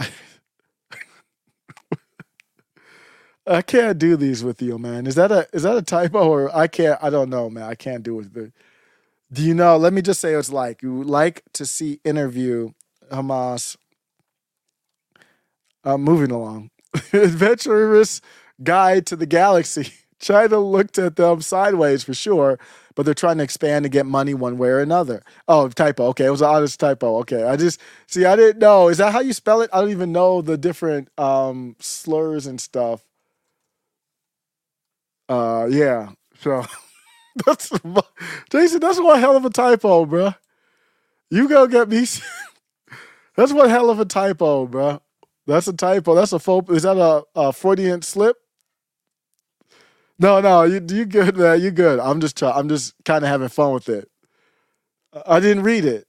Speaker 3: I can't do these with you, man. Is that a is that a typo or I can't? I don't know, man. I can't do it. Do you know? Let me just say it's like you like to see interview Hamas. Uh, moving along. Adventurous Guide to the Galaxy. China looked at them sideways for sure, but they're trying to expand to get money one way or another. Oh, typo. Okay, it was an honest typo. Okay, I just see. I didn't know. Is that how you spell it? I don't even know the different um, slurs and stuff. Uh, yeah. So that's Jason. That's one hell of a typo, bro. You go get me. that's one hell of a typo, bro. That's a typo. That's a faux. Is that a, a Freudian slip? No, no, you you good, man. You good. I'm just try, I'm just kind of having fun with it. I didn't read it,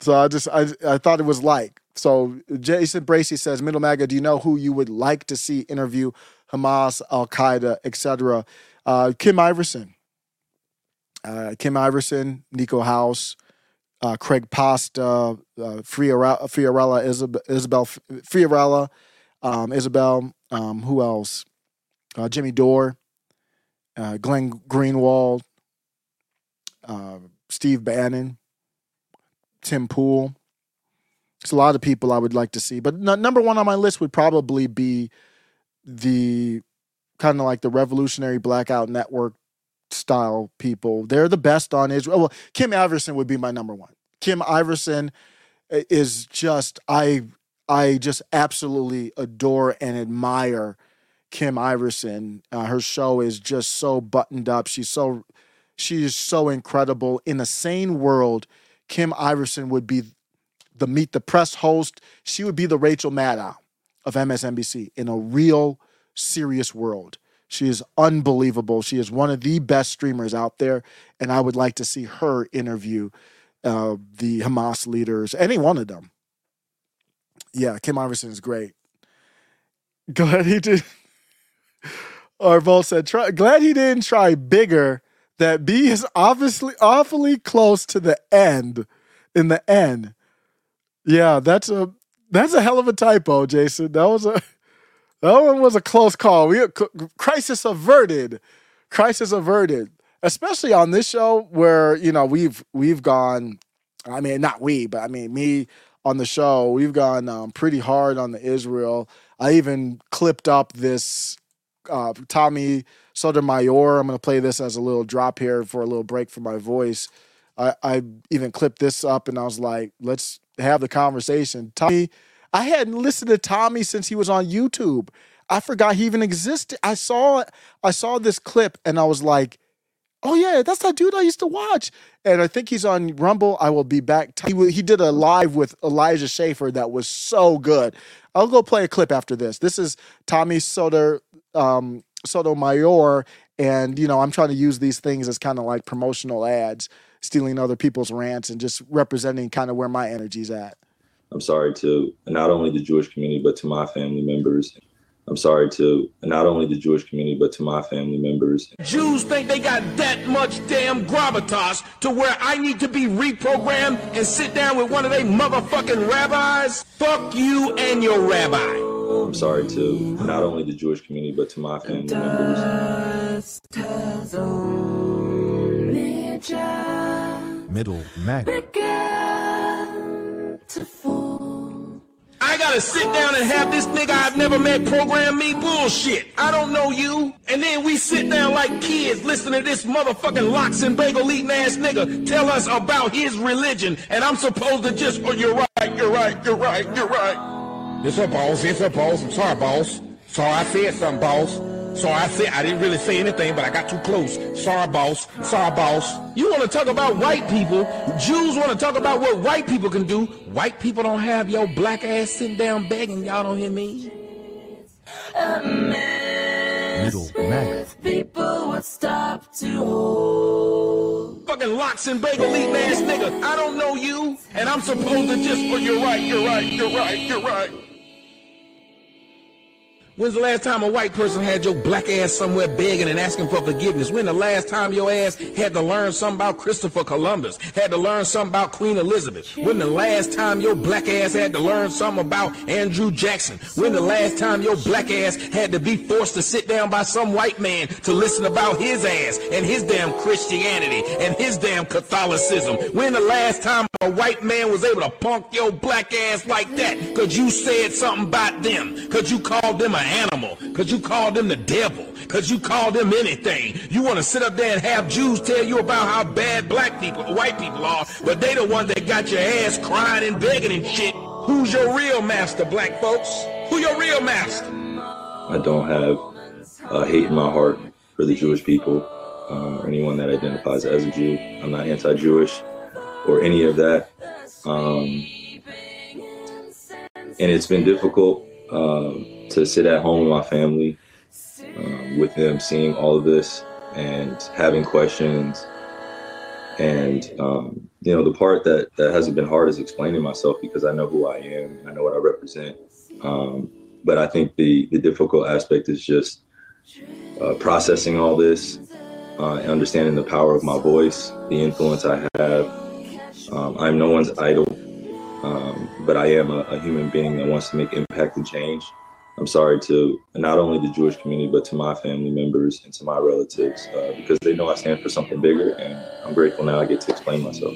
Speaker 3: so I just I I thought it was like. So Jason Bracey says, Middle Maga, do you know who you would like to see interview Hamas, Al Qaeda, etc.? Uh, Kim Iverson, uh, Kim Iverson, Niko House, uh, Craig Pasta, uh, Fiorella, Fiorella Isabel, Isabel Fiorella, um, Isabel. Um, who else? Uh, Jimmy Dore uh, Glenn Greenwald, uh, Steve Bannon, Tim Pool. It's a lot of people I would like to see, but number one on my list would probably be the kind of like the Revolutionary Blackout Network style people. They're the best on Israel. Well, Kim Iverson would be my number one. Kim Iverson is just I I just absolutely adore and admire Kim Iverson. Uh, her show is just so buttoned up. She's so she is so incredible. In a sane world, Kim Iverson would be the Meet the Press host. She would be the Rachel Maddow of MSNBC in a real serious world. She is unbelievable. She is one of the best streamers out there, and I would like to see her interview uh, the Hamas leaders, any one of them. Yeah, Kim Iverson is great. Glad he did. Arvol said, try, glad he didn't try bigger. That B is obviously awfully close to the end. In the end. Yeah, that's a that's a hell of a typo, Jason. That was a that one was a close call. We crisis averted. Crisis averted. Especially on this show where, you know, we've we've gone I mean, not we, but I mean me on the show, we've gone um, pretty hard on the Israel. I even clipped up this uh, Tommy Sotomayor. I'm going to play this as a little drop here for a little break for my voice. I, I even clipped this up and I was like, let's have the conversation. Tommy, I hadn't listened to Tommy since he was on YouTube. I forgot he even existed. I saw I saw this clip and I was like, oh yeah, that's that dude I used to watch. And I think he's on Rumble. I will be back. He, he did a live with Elijah Schaffer that was so good. I'll go play a clip after this. This is Tommy Soter um, Sotomayor, and you know I'm trying to use these things as kind of like promotional ads, stealing other people's rants and just representing kind of where my energy's at.
Speaker 8: I'm sorry to not only the Jewish community but to my family members I'm sorry to not only the Jewish community, but to my family members.
Speaker 9: Jews think they got that much damn gravitas to where I need to be reprogrammed and sit down with one of they motherfucking rabbis? Fuck you and your rabbi.
Speaker 8: I'm sorry to not only the Jewish community, but to my family members.
Speaker 10: Middle Mag.
Speaker 9: I gotta sit down and have this nigga I've never met program me bullshit. I don't know you. And then we sit down like kids listening to this motherfucking lox and bagel eating ass nigga tell us about his religion. And I'm supposed to just, oh, you're right, you're right, you're right, you're right.
Speaker 11: It's a boss, it's a boss. I'm sorry, boss. Sorry I said something, boss. Sorry, I said I didn't really say anything, but I got too close. Sorry, boss. Sorry, boss.
Speaker 9: You want to talk about white people? Jews want to talk about what white people can do. White people don't have your black ass sitting down begging. Y'all don't hear me.
Speaker 10: Middle Mag.
Speaker 12: People would stop to hold.
Speaker 9: Fucking lox and bagel eating ass nigga. I don't know you, and I'm supposed to just. Oh, you're right. You're right. You're right. You're right. When's the last time a white person had your black ass somewhere begging and asking for forgiveness? When the last time your ass had to learn something about Christopher Columbus? Had to learn something about Queen Elizabeth? When the last time your black ass had to learn something about Andrew Jackson? When the last time your black ass had to be forced to sit down by some white man to listen about his ass and his damn Christianity and his damn Catholicism? When the last time a white man was able to punk your black ass like that? Cause you said something about them? Cause you called them a animal because you called them the devil because you called them anything you want to sit up there and have jews tell you about how bad black people white people are but they the ones that got your ass crying and begging and shit who's your real master black folks who your real master
Speaker 8: I don't have uh, hate in my heart for the Jewish people um, or anyone that identifies as a Jew. I'm not anti-Jewish or any of that. Um, and it's been difficult um, to sit at home with my family, um, with them seeing all of this and having questions. And um, you know, the part that that hasn't been hard is explaining myself because I know who I am and I know what I represent. Um, but I think the the difficult aspect is just uh, processing all this, uh, understanding the power of my voice, the influence I have. Um, I'm no one's idol, um, but I am a, a human being that wants to make impact and change. I'm sorry to not only the Jewish community, but to my family members and to my relatives uh, because they know I stand for something bigger. And I'm grateful now I get to explain myself.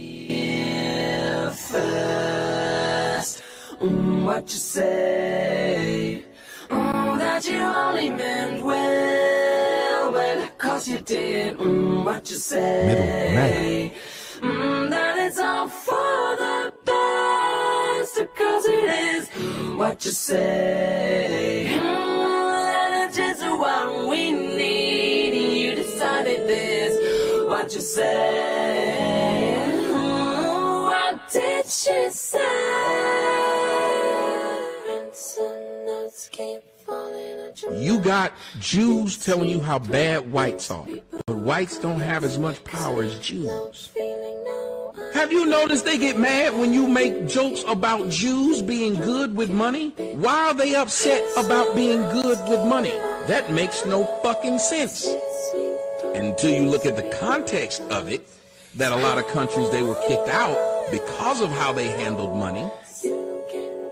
Speaker 12: First, mm, what you say? Mm, that you only meant well, well, cause you did. Mm, what you say? Mm, that it's all for the cause it is. What you say? Mm, just what we need. You decided this. What you say? Mm, what did she say? Notes keep falling at your
Speaker 9: you got jews telling you how bad whites are but whites don't have as much power as jews have you noticed they get mad when you make jokes about Jews being good with money? Why are they upset about being good with money? That makes no fucking sense. Until you look at the context of it, that a lot of countries they were kicked out because of how they handled money.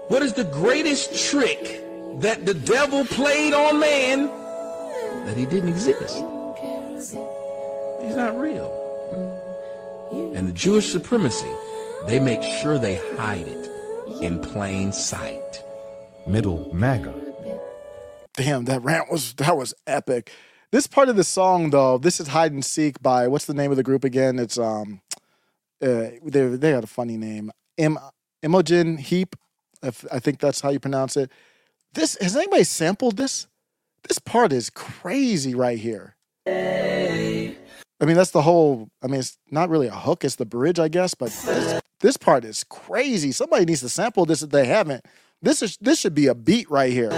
Speaker 9: What is the greatest trick that the devil played on man that he didn't exist? He's not real. And the Jewish supremacy, they make sure they hide it in plain sight.
Speaker 10: Middle MAGA.
Speaker 3: Damn, that rant was that was epic. This part of the song though, this is Hide and Seek by what's the name of the group again? It's um uh they they got a funny name. Im Imogen Heap. If I think that's how you pronounce it. This has anybody sampled this? This part is crazy right here. I mean, that's the whole. I mean, it's not really a hook; it's the bridge, I guess. But this, this part is crazy. Somebody needs to sample this if they haven't. This is this should be a beat right here.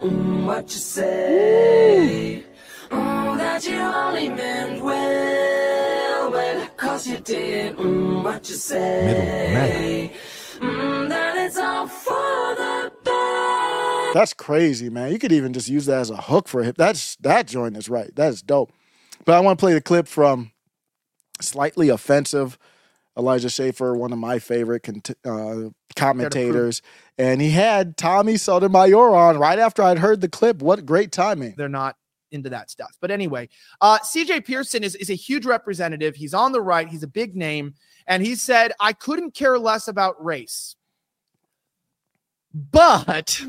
Speaker 12: Mm, what you say? Mm, that you only meant well, well, cause you did. Mm, what you say? Mm, that it's all for the best.
Speaker 3: That's crazy, man. You could even just use that as a hook for a hip. That's that joint is right. That is dope. But I want to play the clip from slightly offensive Elijah Schaffer, one of my favorite uh, commentators, and he had Tommy Sotomayor on right after I'd heard the clip. What great timing!
Speaker 13: They're not into that stuff. But anyway, uh, CJ Pearson is, is a huge representative. He's on the right, he's a big name. And he said, I couldn't care less about race. But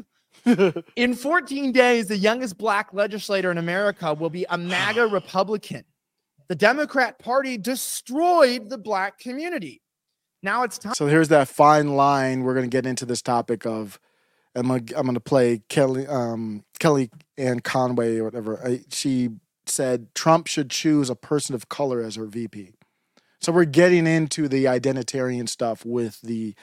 Speaker 13: in 14 days, the youngest black legislator in America will be a MAGA Republican. The Democrat Party destroyed the black community. Now it's time.
Speaker 3: So here's that fine line. We're going to get into this topic of. I'm gonna, I'm gonna play Kelly um, Kelly Ann Conway or whatever. I, she said Trump should choose a person of color as her VP. So we're getting into the identitarian stuff with the.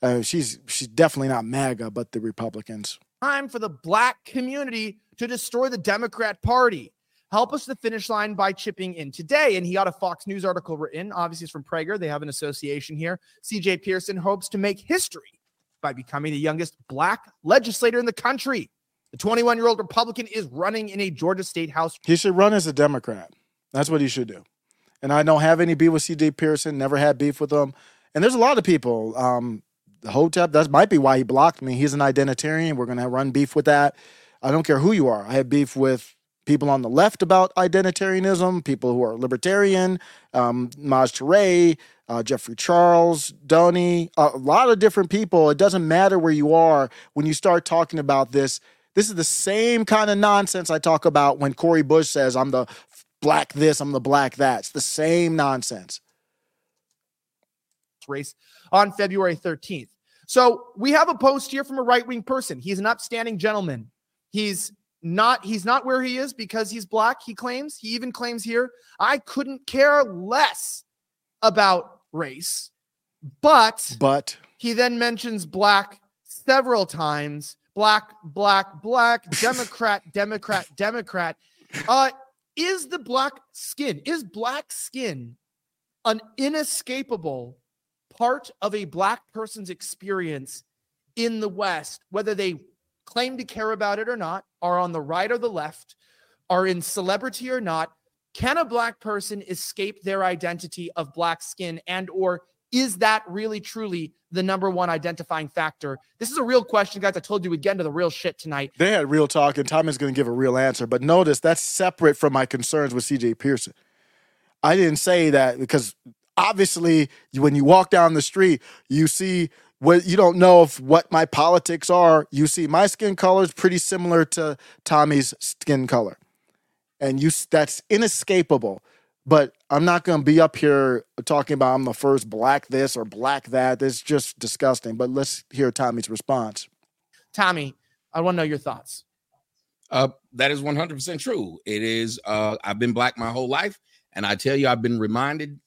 Speaker 3: Uh, she's she's definitely not MAGA, but the Republicans.
Speaker 13: Time for the black community to destroy the Democrat Party. Help us to the finish line by chipping in today. And he got a Fox News article written. Obviously, it's from Prager. They have an association here. CJ Pearson hopes to make history by becoming the youngest black legislator in the country. The 21 year old Republican is running in a Georgia state house.
Speaker 3: He should run as a Democrat. That's what he should do. And I don't have any beef with C.J. Pearson. Never had beef with him. And there's a lot of people. Um, Hotep, that might be why he blocked me. He's an identitarian. We're gonna run beef with that. I don't care who you are. I have beef with people on the left about identitarianism, people who are libertarian, um, Maj Toure, uh, Jeffrey Charles, Donny, a lot of different people. It doesn't matter where you are when you start talking about this. This is the same kind of nonsense I talk about when Cori Bush says, I'm the black this, I'm the black that. It's the same nonsense.
Speaker 13: race on February 13th. So we have a post here from a right wing person. He's an upstanding gentleman. He's not he's not where he is because he's black he claims he even claims here i couldn't care less about race but
Speaker 3: but
Speaker 13: he then mentions black several times black black black democrat democrat democrat uh is the black skin is black skin an inescapable part of a black person's experience in the west whether they claim to care about it or not, are on the right or the left, are in celebrity or not, can a black person escape their identity of black skin and or is that really truly the number one identifying factor? This is a real question, guys. I told you we'd get into the real shit tonight.
Speaker 3: They had real talk, and Tommy's going to give a real answer. But notice that's separate from my concerns with CJ Pearson. I didn't say that because obviously, when you walk down the street, you see what you don't know if what my politics are. You see, my skin color is pretty similar to Tommy's skin color, and you that's inescapable. But I'm not going to be up here talking about I'm the first black this or black that. It's just disgusting. But let's hear Tommy's response.
Speaker 13: Tommy, I want to know your thoughts.
Speaker 9: Uh, that is 100% true. It is. Uh, I've been black my whole life, and I tell you, I've been reminded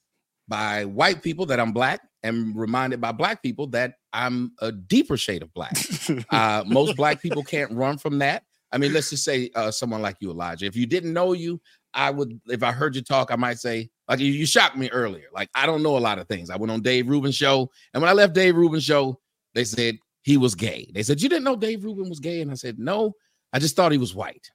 Speaker 9: by white people that I'm black, and reminded by black people that I'm a deeper shade of black. uh, most black people can't run from that. I mean, let's just say uh, someone like you, Elijah. If you didn't know you, I would, if I heard you talk, I might say, like you, you shocked me earlier. Like I don't know a lot of things. I went on Dave Rubin's show, and when I left Dave Rubin's show, they said he was gay. They said you didn't know Dave Rubin was gay, and I said no. I just thought he was white.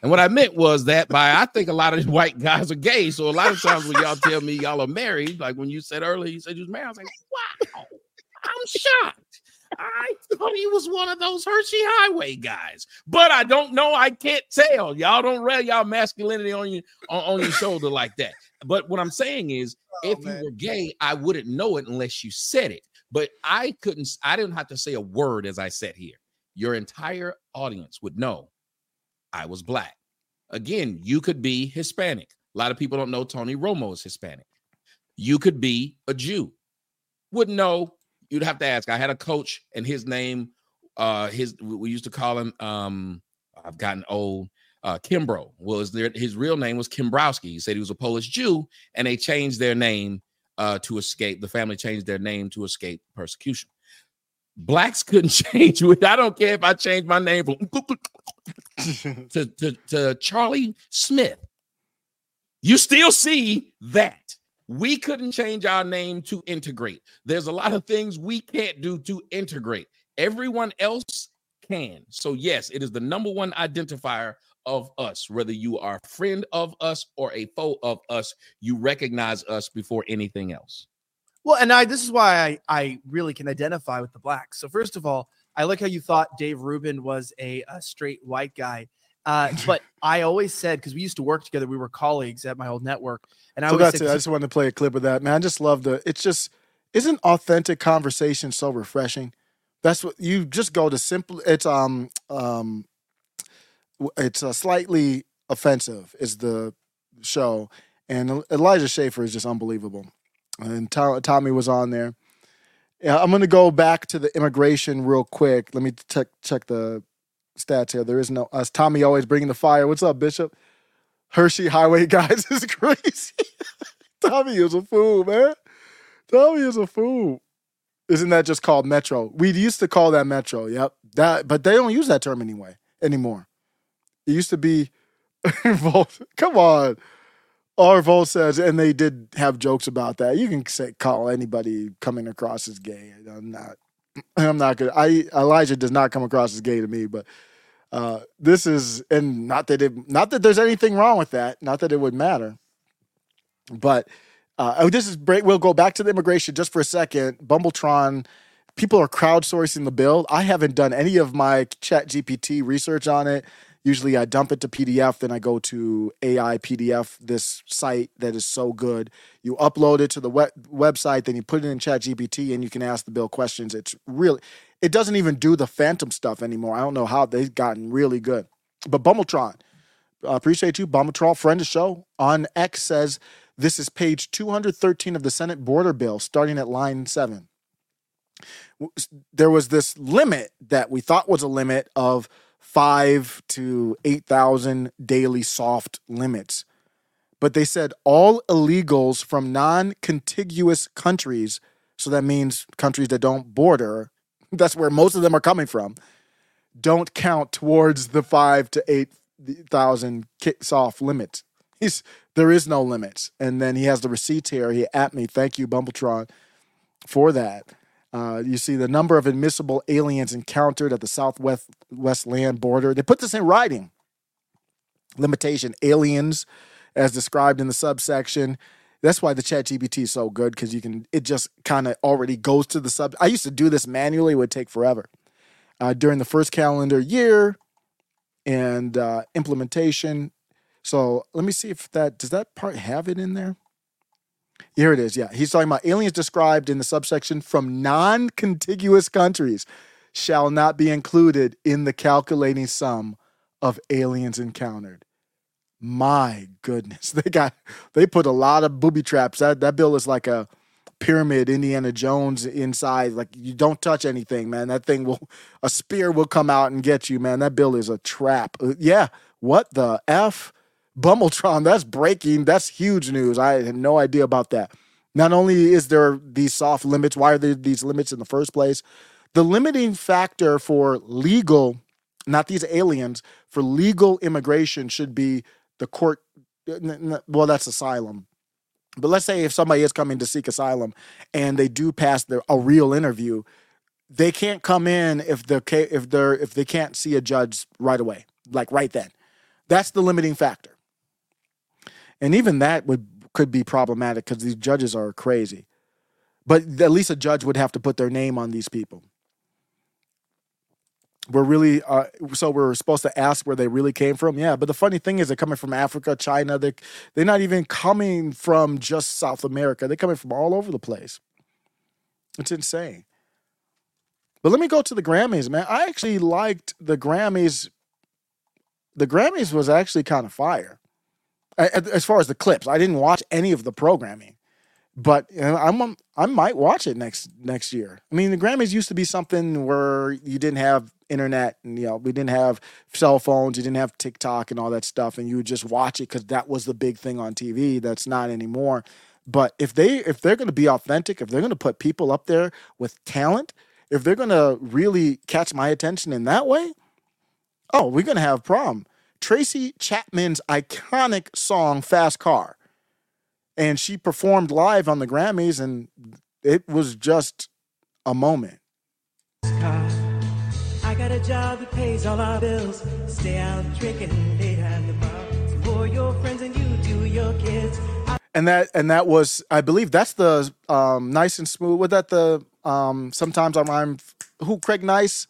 Speaker 9: and what I meant was that by I think a lot of white guys are gay. So a lot of times when y'all tell me y'all are married, like when you said earlier, you said you was married, I was like, wow, I'm shocked. I thought he was one of those Hershey Highway guys, but I don't know. I can't tell. Y'all don't rail y'all masculinity on you on, on your shoulder like that. But what I'm saying is, oh, if man. you were gay, I wouldn't know it unless you said it. But I couldn't. I didn't have to say a word as I sat here your entire audience would know I was black. Again, you could be Hispanic. A lot of people don't know Tony Romo is Hispanic. You could be a Jew. Wouldn't know. You'd have to ask. I had a coach, and his name, uh, his we used to call him. Um, I've gotten old. Uh, Kimbro was there. His real name was Kimbrowski. He said he was a Polish Jew, and they changed their name uh, to escape. The family changed their name to escape persecution blacks couldn't change it. I don't care if I change my name to, to, to Charlie Smith. You still see that. We couldn't change our name to integrate. There's a lot of things we can't do to integrate. Everyone else can. So, yes, it is the number one identifier of us. Whether you are a friend of us or a foe of us, you recognize us before anything else.
Speaker 13: Well, and I this is why I I really can identify with the blacks. So first of all, I like how you thought Dave Rubin was a, a straight white guy. Uh, but I always said because we used to work together, we were colleagues at my old network, and I
Speaker 3: so that's
Speaker 13: said,
Speaker 3: it. I just wanted to play a clip of that, man. I just love the. It's just isn't authentic conversation so refreshing. That's what you just go to simple. It's um um, it's a slightly offensive is the show, and Elijah Schaffer is just unbelievable and Tommy was on there. I'm going to go back to the immigration real quick. Let me check check the stats here. There is no us. Tommy always bringing the fire. What's up, Bishop? Hershey Highway guys is crazy. Tommy is a fool, man. Tommy is a fool. Isn't that just called Metro? We used to call that Metro. Yep. That, but they don't use that term anyway anymore. It used to be. Involved. Come on. Arvo says, and they did have jokes about that. You can say call anybody coming across as gay. I'm not. I'm not good. I Elijah does not come across as gay to me, but Uh, this is, and not that it, not that there's anything wrong with that, not that it would matter, but uh, oh, this is. We'll go back to the immigration just for a second. Bumbletron, people are crowdsourcing the bill. I haven't done any of my Chat GPT research on it. Usually I dump it to PDF, then I go to AI PDF, this site that is so good. You upload it to the web- website, then you put it in Chat GPT and you can ask the bill questions. It's really, it doesn't even do the phantom stuff anymore. I don't know how they've gotten really good. But Bumbletron, uh, appreciate you. Bumbletron, friend of the show on X says, this is page 213 of the Senate border bill, starting at line seven. There was this limit that we thought was a limit of five to 8,000 daily soft limits. But they said all illegals from non contiguous countries, so that means countries that don't border, that's where most of them are coming from, don't count towards the five to 8,000 ki- soft limits. He's, there is no limits. And then he has the receipts here. He at me. Thank you, Bumbletron, for that. Uh, you see the number of admissible aliens encountered at the southwest west land border. They put this in writing. Limitation aliens, as described in the subsection. That's why the chat GPT is so good because you can, it just kind of already goes to the sub. I used to do this manually, it would take forever. Uh, during the first calendar year and uh, implementation. So let me see if that, does that part have it in there? Here it is. Yeah. He's talking about aliens described in the subsection from non contiguous countries shall not be included in the calculating sum of aliens encountered. My goodness. They got, they put a lot of booby traps. That, that bill is like a pyramid Indiana Jones inside. Like you don't touch anything, man. That thing will, a spear will come out and get you, man. That bill is a trap. Uh, Yeah. What the F? Bumbletron, that's breaking. That's huge news. I had no idea about that. Not only is there these soft limits, why are there these limits in the first place? The limiting factor for legal, not these aliens, for legal immigration should be the court. Well, that's asylum. But let's say if somebody is coming to seek asylum and they do pass their, a real interview, they can't come in if the if they're if they can't see a judge right away, like right then. That's the limiting factor. And even that would could be problematic because these judges are crazy. But at least a judge would have to put their name on these people. We're really uh, so we're supposed to ask where they really came from. Yeah, but the funny thing is they're coming from Africa, China. They they're not even coming from just South America. They're coming from all over the place. It's insane. But let me go to the Grammys, man. I actually liked the Grammys. The Grammys was actually kind of fire as far as the clips. I didn't watch any of the programming, but I'm I might watch it next next year. I mean, the Grammys used to be something where you didn't have internet, and you know, we didn't have cell phones, you didn't have TikTok and all that stuff, and you would just watch it because that was the big thing on TV. That's not anymore. But if they if they're going to be authentic, if they're going to put people up there with talent, if they're going to really catch my attention in that way, oh, we're going to have a problem. Tracy Chapman's iconic song "Fast Car," and she performed live on the Grammys, and it was just a moment.
Speaker 12: I got a job that pays all our bills. Stay out drinking late at the bar. For your friends and you do your kids.
Speaker 3: And that and that was, I believe, that's the um, nice and smooth. Was that the um, sometimes I'm Who Greg Nice?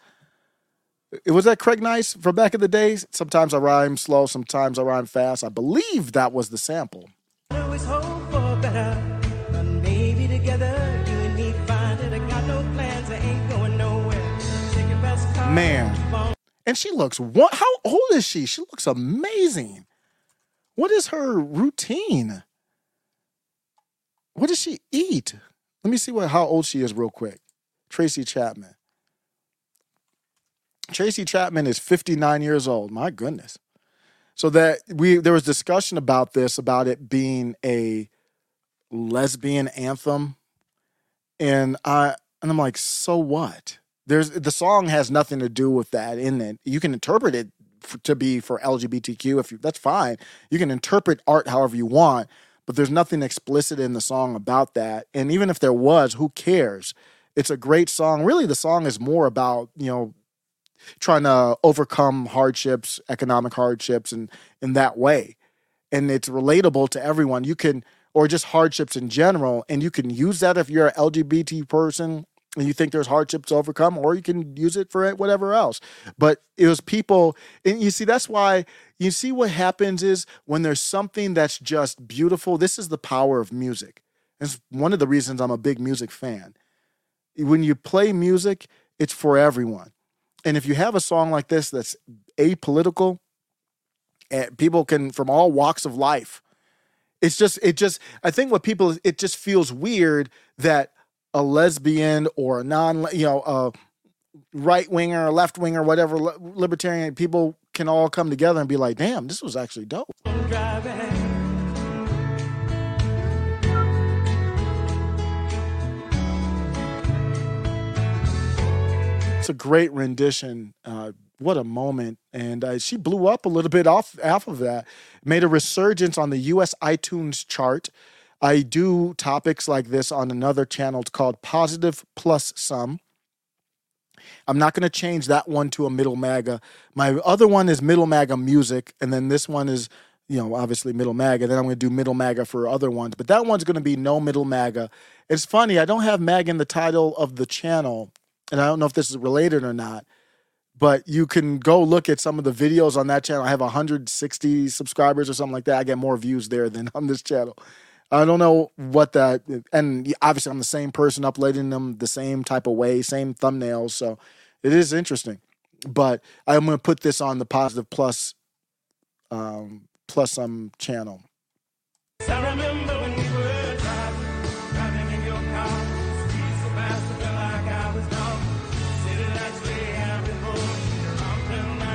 Speaker 3: It was that Greg Nice from back in the days. Sometimes I rhyme slow, sometimes I rhyme fast. I believe that was the sample.
Speaker 12: Always hope for better. But maybe together you and me find it. I got no plans, I ain't going nowhere. Take your best car.
Speaker 3: Man. And she looks what how old is she? She looks amazing. What is her routine? What does she eat? Let me see what how old she is real quick. Tracy Chapman. Tracy Chapman is 59 years old. My goodness. So that we there was discussion about this about it being a lesbian anthem and I and I'm like, so what? There's the song has nothing to do with that in it. You can interpret it to be for LGBTQ if you that's fine. You can interpret art however you want, but there's nothing explicit in the song about that. And even if there was, who cares? It's a great song. Really, the song is more about you know trying to overcome hardships, economic hardships, and in that way. And it's relatable to everyone. You can, or just hardships in general, and you can use that if you're an LGBT person and you think there's hardships to overcome, or you can use it for whatever else. But it was people, and you see, that's why you see what happens is when there's something that's just beautiful. This is the power of music. It's one of the reasons I'm a big music fan. When you play music, it's for everyone. And if you have a song like this that's apolitical, and people can from all walks of life, it's just it just I think what people it just feels weird that a lesbian or a non you know a right winger, or left winger, whatever libertarian people can all come together and be like, damn, this was actually dope. A great rendition. Uh, what a moment! And uh, she blew up a little bit off off of that. Made a resurgence on the U.S. iTunes chart. I do topics like this on another channel. Called Positive Plus Some. I'm not going to change that one to a middle MAGA. My other one is middle MAGA music, and then this one is, you know, obviously middle MAGA. Then I'm going to do middle MAGA for other ones, but that one's going to be no middle MAGA. It's funny, I don't have MAGA in the title of the channel, and I don't know if this is related or not. But you can go look at some of the videos on that channel. I have 160 subscribers or something like that. I get more views there than on this channel. I don't know what that, and obviously I'm the same person uploading them the same type of way, same thumbnails. So it is interesting. But I'm going to put this on the positive plus, um, plus some channel.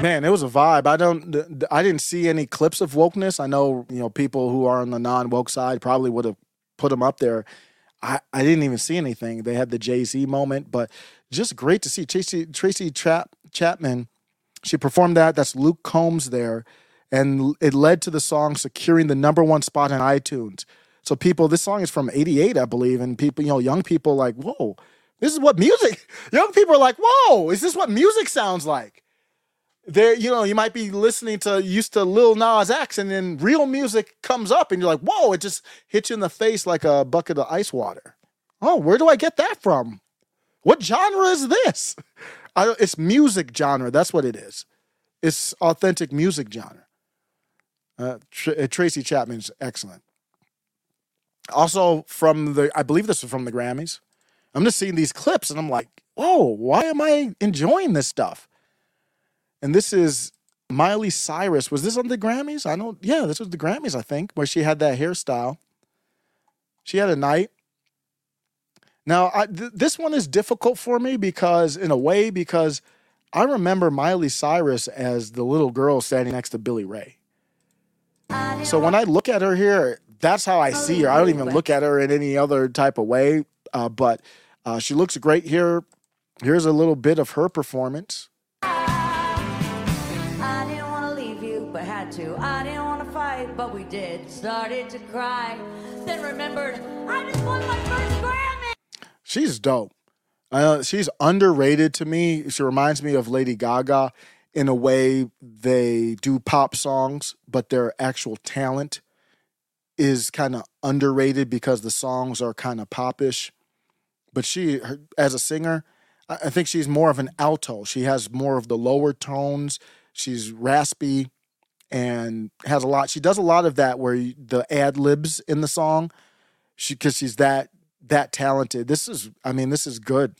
Speaker 3: Man, it was a vibe. I don't, I didn't see any clips of wokeness. I know, you know, people who are on the non woke side probably would have put them up there. I, I didn't even see anything. They had the Jay Z moment, but just great to see Tracy Tracy Chap, Chapman. She performed that. That's Luke Combs there, and it led to the song securing the number one spot on iTunes. So people, this song is from '88, I believe, and people, you know, young people like, whoa, this is what music. Young people are like, whoa, is this what music sounds like? There, you know, you might be listening to used to Lil Nas X, and then real music comes up, and you're like, whoa, it just hits you in the face like a bucket of ice water. Oh, where do I get that from? What genre is this? I, it's music genre. That's what it is. It's authentic music genre. Uh, Tr- uh, Tracy Chapman's excellent. Also from the, I believe this is from the Grammys. I'm just seeing these clips, and I'm like, whoa, why am I enjoying this stuff? And this is Miley Cyrus. Was this on the Grammys? I don't. Yeah, this was the Grammys, I think, where she had that hairstyle. She had a night. Now, I, th- this one is difficult for me because, in a way, because I remember Miley Cyrus as the little girl standing next to Billy Ray. So when I look at her here, that's how I see her. I don't even look at her in any other type of way. Uh, but uh, she looks great here. Here's a little bit of her performance. To. I didn't want to fight, but we did. Started to cry, then remembered I just won my first Grammy. She's dope. Uh, she's underrated to me. She reminds me of Lady Gaga in a way they do pop songs, but their actual talent is kind of underrated because the songs are kind of popish. But she, her, as a singer, I think she's more of an alto. She has more of the lower tones. She's raspy and has a lot. She does a lot of that where the ad libs in the song, she because she's that that talented. This is, I mean, this is good.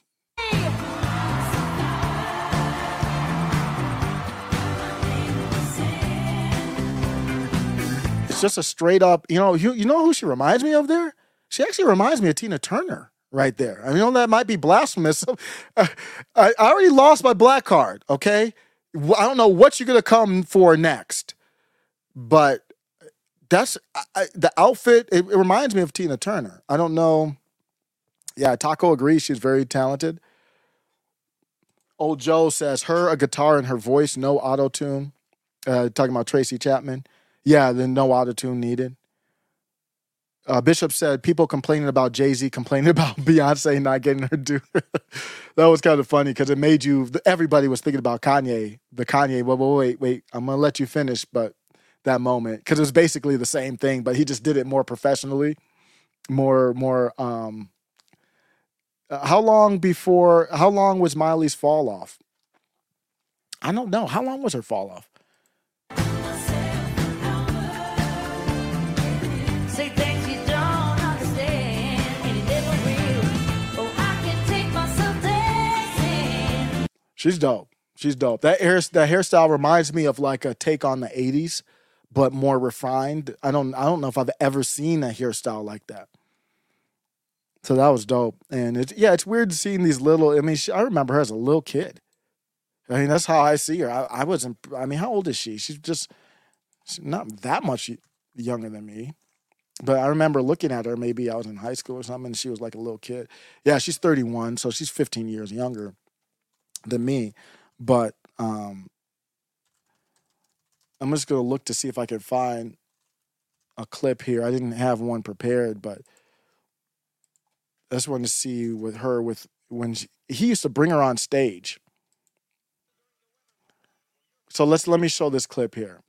Speaker 3: It's just a straight up, you know, you, you know who she reminds me of there? She actually reminds me of Tina Turner right there. I mean, know, that might be blasphemous. I, I already lost my black card, okay? I don't know what you're going to come for next but that's I, the outfit. It, it, reminds me of Tina Turner. I don't know. Yeah, Taco agrees. She's very talented. Old Joe says her a guitar and her voice, no auto tune. Uh, talking about Tracy Chapman. Yeah, then no auto tune needed. Uh, Bishop said people complaining about Jay Z, complaining about Beyonce not getting her due. that was kind of funny because it made you. Everybody was thinking about Kanye, the Kanye. Well, wait, wait, wait. I'm gonna let you finish, but that moment because it was basically the same thing, but he just did it more professionally, more, more. um uh, How long before? How long was Miley's fall off? I don't know. How long was her fall off?
Speaker 12: Say things you don't understand, and it never will. Oh, I can take myself dancing.
Speaker 3: She's dope. She's dope. That hair that hairstyle reminds me of like a take on the 80s, but more refined. I don't I don't know if I've ever seen a hairstyle like that. So that was dope. And it's yeah, it's weird seeing these little I mean, she, I remember her as a little kid. I mean, that's how I see her. I, I wasn't I mean, how old is she? She's just she's not that much younger than me. But I remember looking at her, maybe I was in high school or something, and she was like a little kid. Yeah, she's 31, so she's 15 years younger than me. But um, I'm just gonna look to see if I can find a clip here. I didn't have one prepared, but I just wanted to see with her with when she, he used to bring her on stage. So let's let me show this clip here.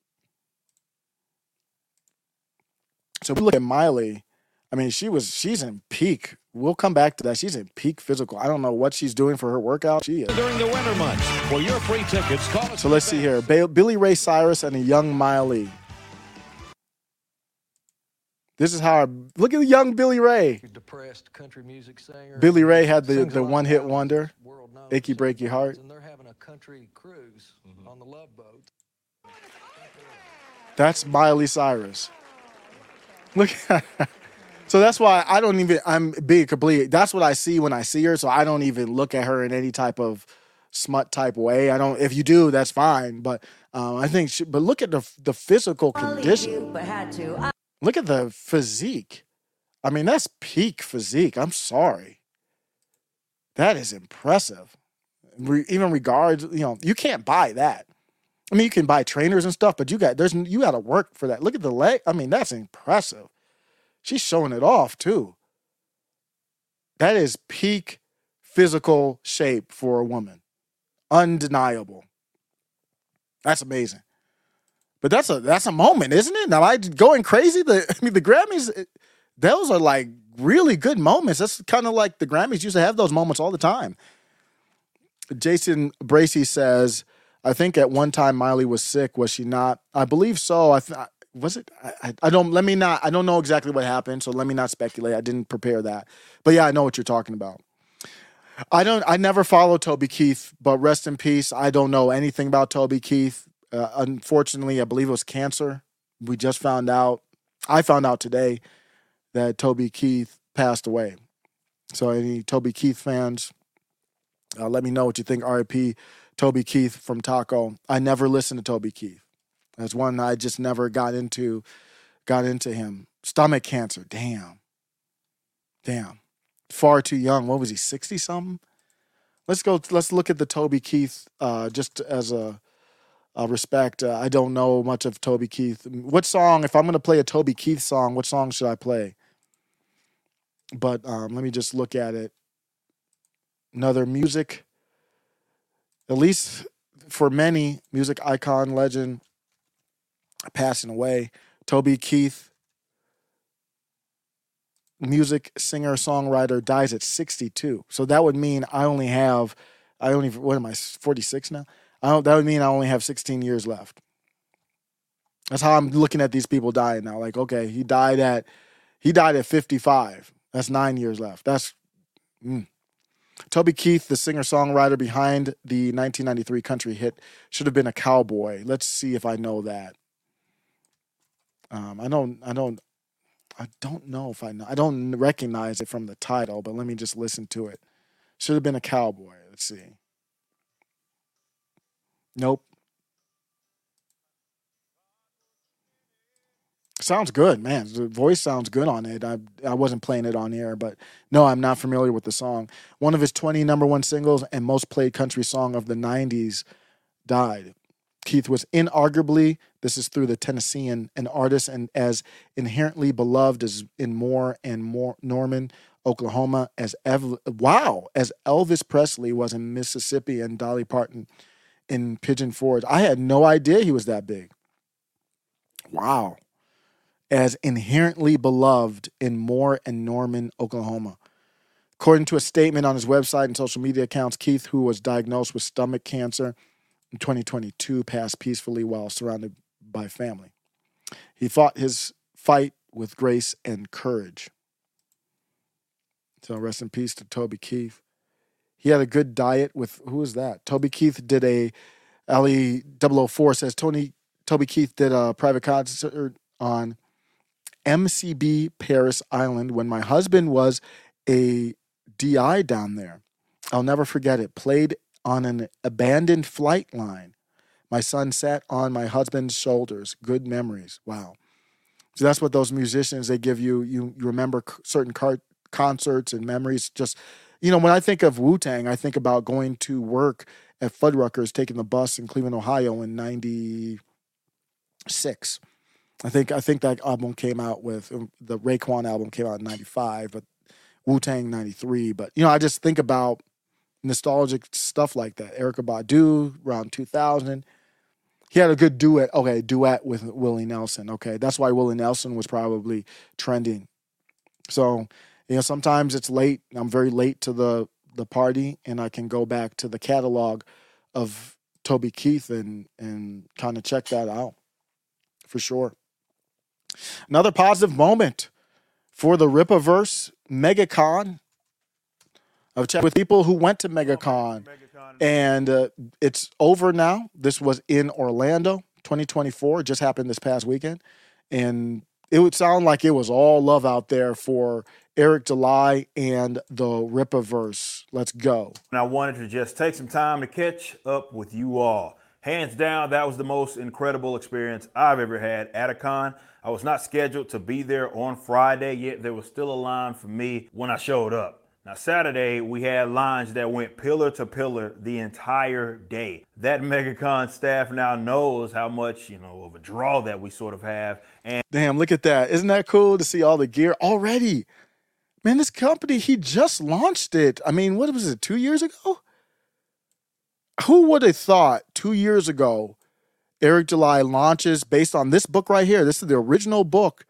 Speaker 3: So we look at Miley. I mean, she was she's in peak. We'll come back to that. She's in peak physical. I don't know what she's doing for her workout. She is.
Speaker 14: During the winter months, for your free tickets, call us.
Speaker 3: So let's see here. Ba- Billy Ray Cyrus and a young Miley. This is how I look at the young Billy Ray.
Speaker 15: depressed country music singer.
Speaker 3: Billy Ray had the, the one hit wonder, Achy Breaky Heart.
Speaker 15: And they're having a country cruise mm-hmm. on the Love Boat.
Speaker 3: That's Miley Cyrus. Look at So that's why I don't even I'm being complete. That's what I see when I see her. So I don't even look at her in any type of smut type way. I don't if you do, that's fine. But um, I think she, but look at the the physical condition.
Speaker 12: But had to. I-
Speaker 3: Look at the physique. I mean, that's peak physique. I'm sorry. That is impressive. Re- even regards, you know, you can't buy that. I mean, you can buy trainers and stuff, but you got there's you got to work for that. Look at the leg. I mean, that's impressive. She's showing it off too. That is peak physical shape for a woman. Undeniable. That's amazing. But that's a that's a moment, isn't it? Now I going crazy. The I mean the Grammys, those are like really good moments. That's kind of like the Grammys used to have those moments all the time. Jason Bracey says, I think at one time Miley was sick. Was she not? I believe so. I th- was it. I, I- don't. Let me not. I don't know exactly what happened, so let me not speculate. I didn't prepare that. But yeah, I know what you're talking about. I don't. I never followed Toby Keith, but rest in peace. I don't know anything about Toby Keith. Uh, unfortunately, I believe it was cancer. We just found out. I found out today that Toby Keith passed away. So, any Toby Keith fans, uh, let me know what you think. R.I.P. Toby Keith from Taco. I never listened to Toby Keith. That's one I just never got into. Got into him. Stomach cancer. Damn. Damn. Far too young. What was he? Sixty something. Let's go. Let's look at the Toby Keith uh, just as a, a respect. Uh, I don't know much of Toby Keith. What song? If I'm going to play a Toby Keith song, what song should I play? But um, let me just look at it. Another music, at least for many, music icon, legend, passing away. Toby Keith, music singer, songwriter, dies at 62. So that would mean I only have, I only, what am I, 46 now? I don't, that would mean I only have 16 years left. That's how I'm looking at these people dying now. Like, okay, he died at, he died at 55. That's nine years left. That's, mm. Toby Keith, the singer songwriter behind the 1993 country hit, should have been a cowboy. Let's see if I know that. Um, I don't, I don't, I don't know if I know. I don't recognize it from the title, but let me just listen to it. Should have been a cowboy. Let's see. Nope. Sounds good, man. The voice sounds good on it. I I wasn't playing it on air, but no, I'm not familiar with the song. One of his 20 number one singles and most played country song of the 90s died. Keith was inarguably, this is through the Tennessean, an artist and as inherently beloved as in Moore and more Norman, Oklahoma, as Ev- wow, as Elvis Presley was in Mississippi and Dolly Parton in Pigeon Forge. I had no idea he was that big. Wow. As inherently beloved in Moore and Norman, Oklahoma. According to a statement on his website and social media accounts, Keith, who was diagnosed with stomach cancer in 2022, passed peacefully while surrounded by family. He fought his fight with grace and courage. So rest in peace to Toby Keith. He had a good diet with who is that? Toby Keith did a Ali 004 says Tony Toby Keith did a private concert on MCB Parris Island when my husband was a DI down there. I'll never forget it. Played on an abandoned flight line. My son sat on my husband's shoulders. Good memories. Wow. So that's what those musicians they give you. You, you remember certain car- concerts and memories. Just you know, when I think of Wu Tang, I think about going to work at Fuddruckers, taking the bus in Cleveland, Ohio, in '96. I think I think that album came out with um, the Raekwon album came out in '95, but Wu Tang '93. But you know, I just think about nostalgic stuff like that. Erykah Badu around 2000. He had a good duet. Okay, duet with Willie Nelson. Okay, that's why Willie Nelson was probably trending. So, you know, sometimes it's late. I'm very late to the the party, and I can go back to the catalog of Toby Keith and and kind of check that out for sure. Another positive moment for the Rippaverse MegaCon. I've with people who went to MegaCon, and uh, it's over now. This was in Orlando, 2024. It just happened this past weekend, and it would sound like it was all love out there for Eric July and the Rippaverse. Let's go.
Speaker 16: And I wanted to just take some time to catch up with you all. Hands down, that was the most incredible experience I've ever had at a con. I was not scheduled to be there on Friday, yet there was still a line for me when I showed up. Now, Saturday, we had lines that went pillar to pillar the entire day. That MegaCon staff now knows how much, you know, of a draw that we sort of have. And
Speaker 3: Damn, look at that. Isn't that cool to see all the gear already? Man, this company, he just launched it. I mean, what was it, two years ago? Who would have thought two years ago Eric July launches based on this book right here? This is the original book.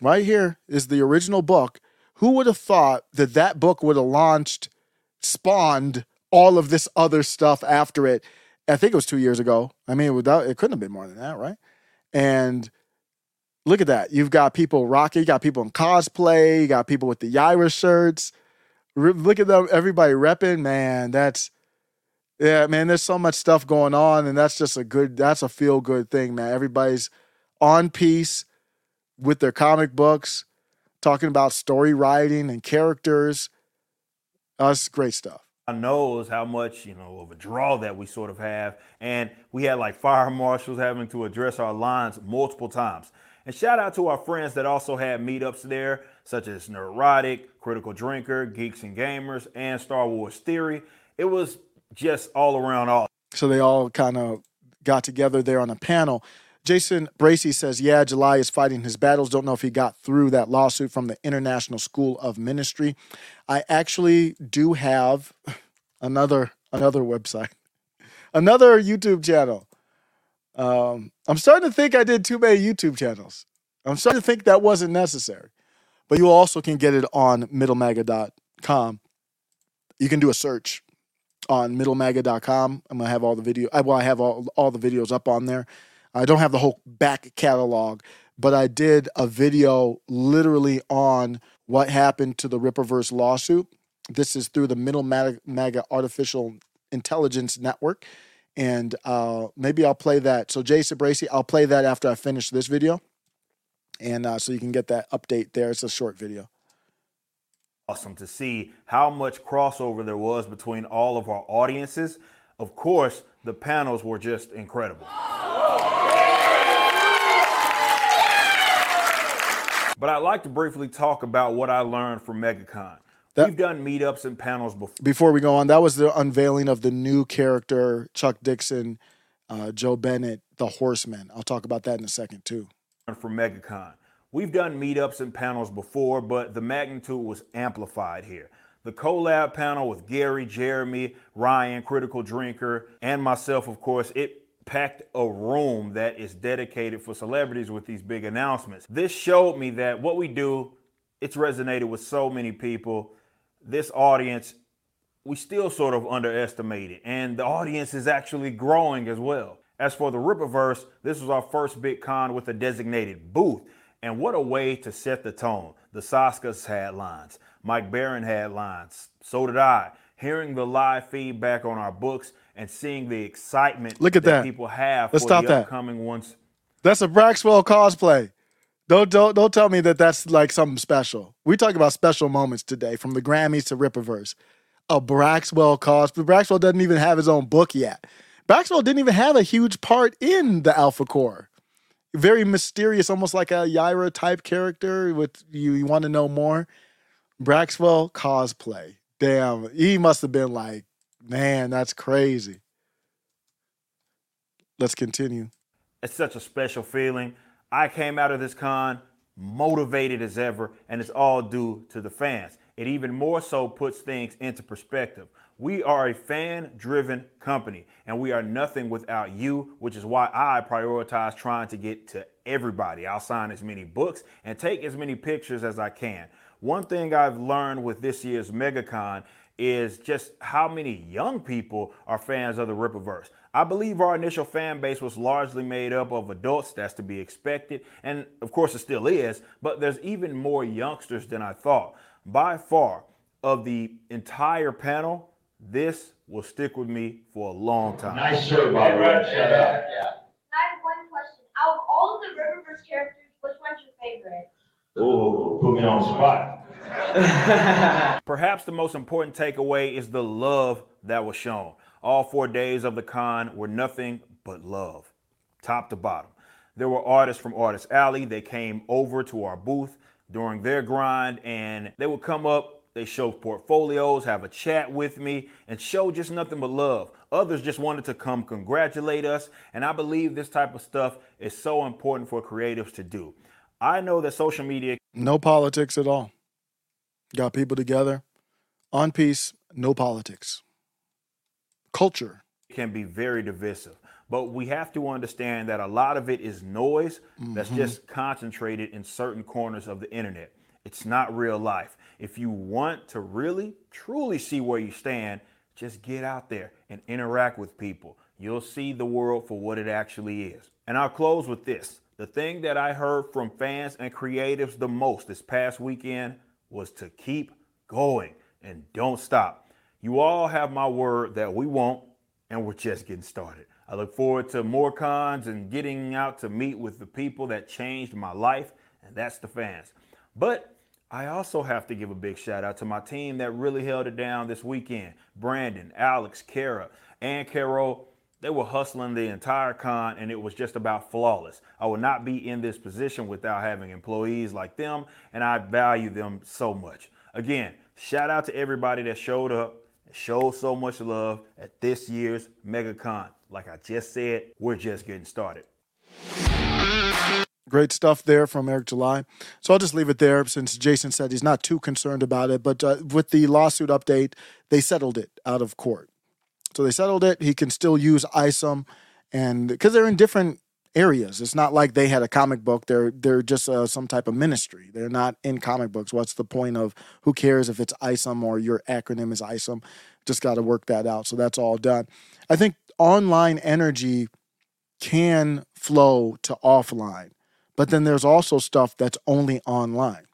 Speaker 3: Right here is the original book. Who would have thought that that book would have launched, spawned all of this other stuff after it? I think it was two years ago. I mean, without it couldn't have been more than that, right? And look at that. You've got people rocking, you got people in cosplay, you got people with the Yaira shirts. Re- Look at them, everybody repping. Man, that's yeah, man. There's so much stuff going on, and that's just a good. That's a feel good thing, man. Everybody's on piece with their comic books, talking about story writing and characters. Uh, That's great stuff.
Speaker 16: I knows how much you know of a draw that we sort of have and we had like fire marshals having to address our lines multiple times and shout out to our friends that also had meetups there such as Nerdrotic critical drinker geeks and gamers and star wars theory it was just all around all
Speaker 3: So they all kind of got together there on a panel. Jason Bracey says, Yeah, July is fighting his battles. Don't know if he got through that lawsuit from the International School of Ministry. I actually do have another another website, another YouTube channel. Um, I'm starting to think I did too many YouTube channels. I'm starting to think that wasn't necessary. But you also can get it on middlemaga.com. You can do a search on middlemaga.com. I'm gonna have all the video. Well, I have all all the videos up on there. I don't have the whole back catalog, but I did a video literally on what happened to the Rippaverse lawsuit. This is through the Middle Maga, Artificial Intelligence Network, and uh, maybe I'll play that. So Jason Bracey, I'll play that after I finish this video, and uh, so you can get that update there. It's a short video.
Speaker 16: awesome to see how much crossover there was between all of our audiences of course the panels were just incredible But I'd like to briefly talk about what I learned from MegaCon.
Speaker 3: That-
Speaker 16: We've done meetups and panels before.
Speaker 3: before we go on, that was the unveiling of the new character Chuck Dixon uh, Joe Bennett, the Horseman. I'll talk about that in a second too.
Speaker 16: From MegaCon. We've done meetups and panels before, but the magnitude was amplified here. The collab panel with Gary, Jeremy, Ryan, Critical Drinker, and myself, of course, it packed a room that is dedicated for celebrities with these big announcements. This showed me that what we do, it's resonated with so many people. This audience, we still sort of underestimate it, and the audience is actually growing as well. As for the Rippaverse, this was our first big con with a designated booth. And what a way to set the tone. The Saskas had lines. Mike Barron had lines. So did I. Hearing the live feedback on our books and seeing the excitement
Speaker 3: Look at that.
Speaker 16: people have
Speaker 3: Let's
Speaker 16: for
Speaker 3: stop
Speaker 16: the
Speaker 3: that.
Speaker 16: upcoming ones.
Speaker 3: That's a Braxwell cosplay. Don't don't don't tell me that that's like something special. We talk about special moments today, from the Grammys to Rippaverse. A Braxwell cosplay. Braxwell doesn't even have his own book yet. Braxwell didn't even have a huge part in the Alpha Core. Very mysterious, almost like a Yaira type character. With you, you want to know more. Braxwell cosplay. Damn, he must have been like, man, that's crazy. Let's continue.
Speaker 16: It's such a special feeling. I came out of this con motivated as ever, and it's all due to the fans. It even more so puts things into perspective. We are a fan driven company, and we are nothing without you, which is why I prioritize trying to get to everybody. I'll sign as many books and take as many pictures as I can. One thing I've learned with this year's MegaCon is just how many young people are fans of the Rippaverse. I believe our initial fan base was largely made up of adults, that's to be expected, and of course it still is, but there's even more youngsters than I thought. By far, of the entire panel, this will stick with me for a long time.
Speaker 17: Nice shirt, by the way. Shout out. I have one question. Out of all of the Rippaverse characters, which one's your favorite?
Speaker 14: Ooh, put me on the spot.
Speaker 16: Perhaps the most important takeaway is the love that was shown. All four days of the con were nothing but love, top to bottom. There were artists from Artist Alley. They came over to our booth during their grind and they would come up, they show portfolios, have a chat with me, and show just nothing but love. Others just wanted to come congratulate us, and I believe this type of stuff is so important for creatives to do. I know that social media
Speaker 3: No politics at all. Got people together on peace, no politics. Culture.
Speaker 16: can be very divisive. But we have to understand that a lot of it is noise that's
Speaker 3: Mhm.
Speaker 16: just concentrated in certain corners of the internet. It's not real life. If you want to really, truly see where you stand, just get out there and interact with people. You'll see the world for what it actually is. And I'll close with this. The thing that I heard from fans and creatives the most this past weekend was to keep going and don't stop. You all have my word that we won't, and we're just getting started. I look forward to more cons and getting out to meet with the people that changed my life, and that's the fans. But I also have to give a big shout out to my team that really held it down this weekend. Brandon, Alex, Kara, and Carol, they were hustling the entire con and it was just about flawless. I would not be in this position without having employees like them, and I value them so much. Again, shout out to everybody that showed up showed so much love at this year's MegaCon. Like I just said, we're just getting started.
Speaker 3: Great stuff there from Eric July. So I'll just leave it there since Jason said he's not too concerned about it. But uh, with the lawsuit update, they settled it out of court. So they settled it. He can still use ISOM, and because they're in different areas, it's not like they had a comic book. They're they're just uh, some type of ministry. They're not in comic books. What's the point of who cares if it's ISOM or your acronym is ISOM? Just got to work that out. So that's all done. I think online energy can flow to offline, but then there's also stuff that's only online.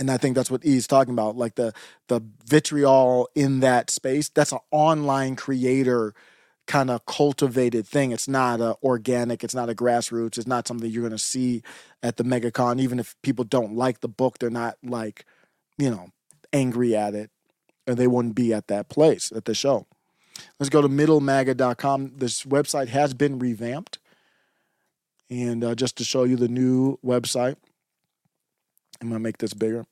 Speaker 3: And I think that's what he's talking about, like the the vitriol in that space. That's an online creator kind of cultivated thing. It's not a organic. It's not a grassroots. It's not something you're going to see at the MegaCon. Even if people don't like the book, they're not like, you know, angry at it, and they wouldn't be at that place at the show. Let's go to middlemaga.com. This website has been revamped. And uh, just to show you the new website, I'm going to make this bigger.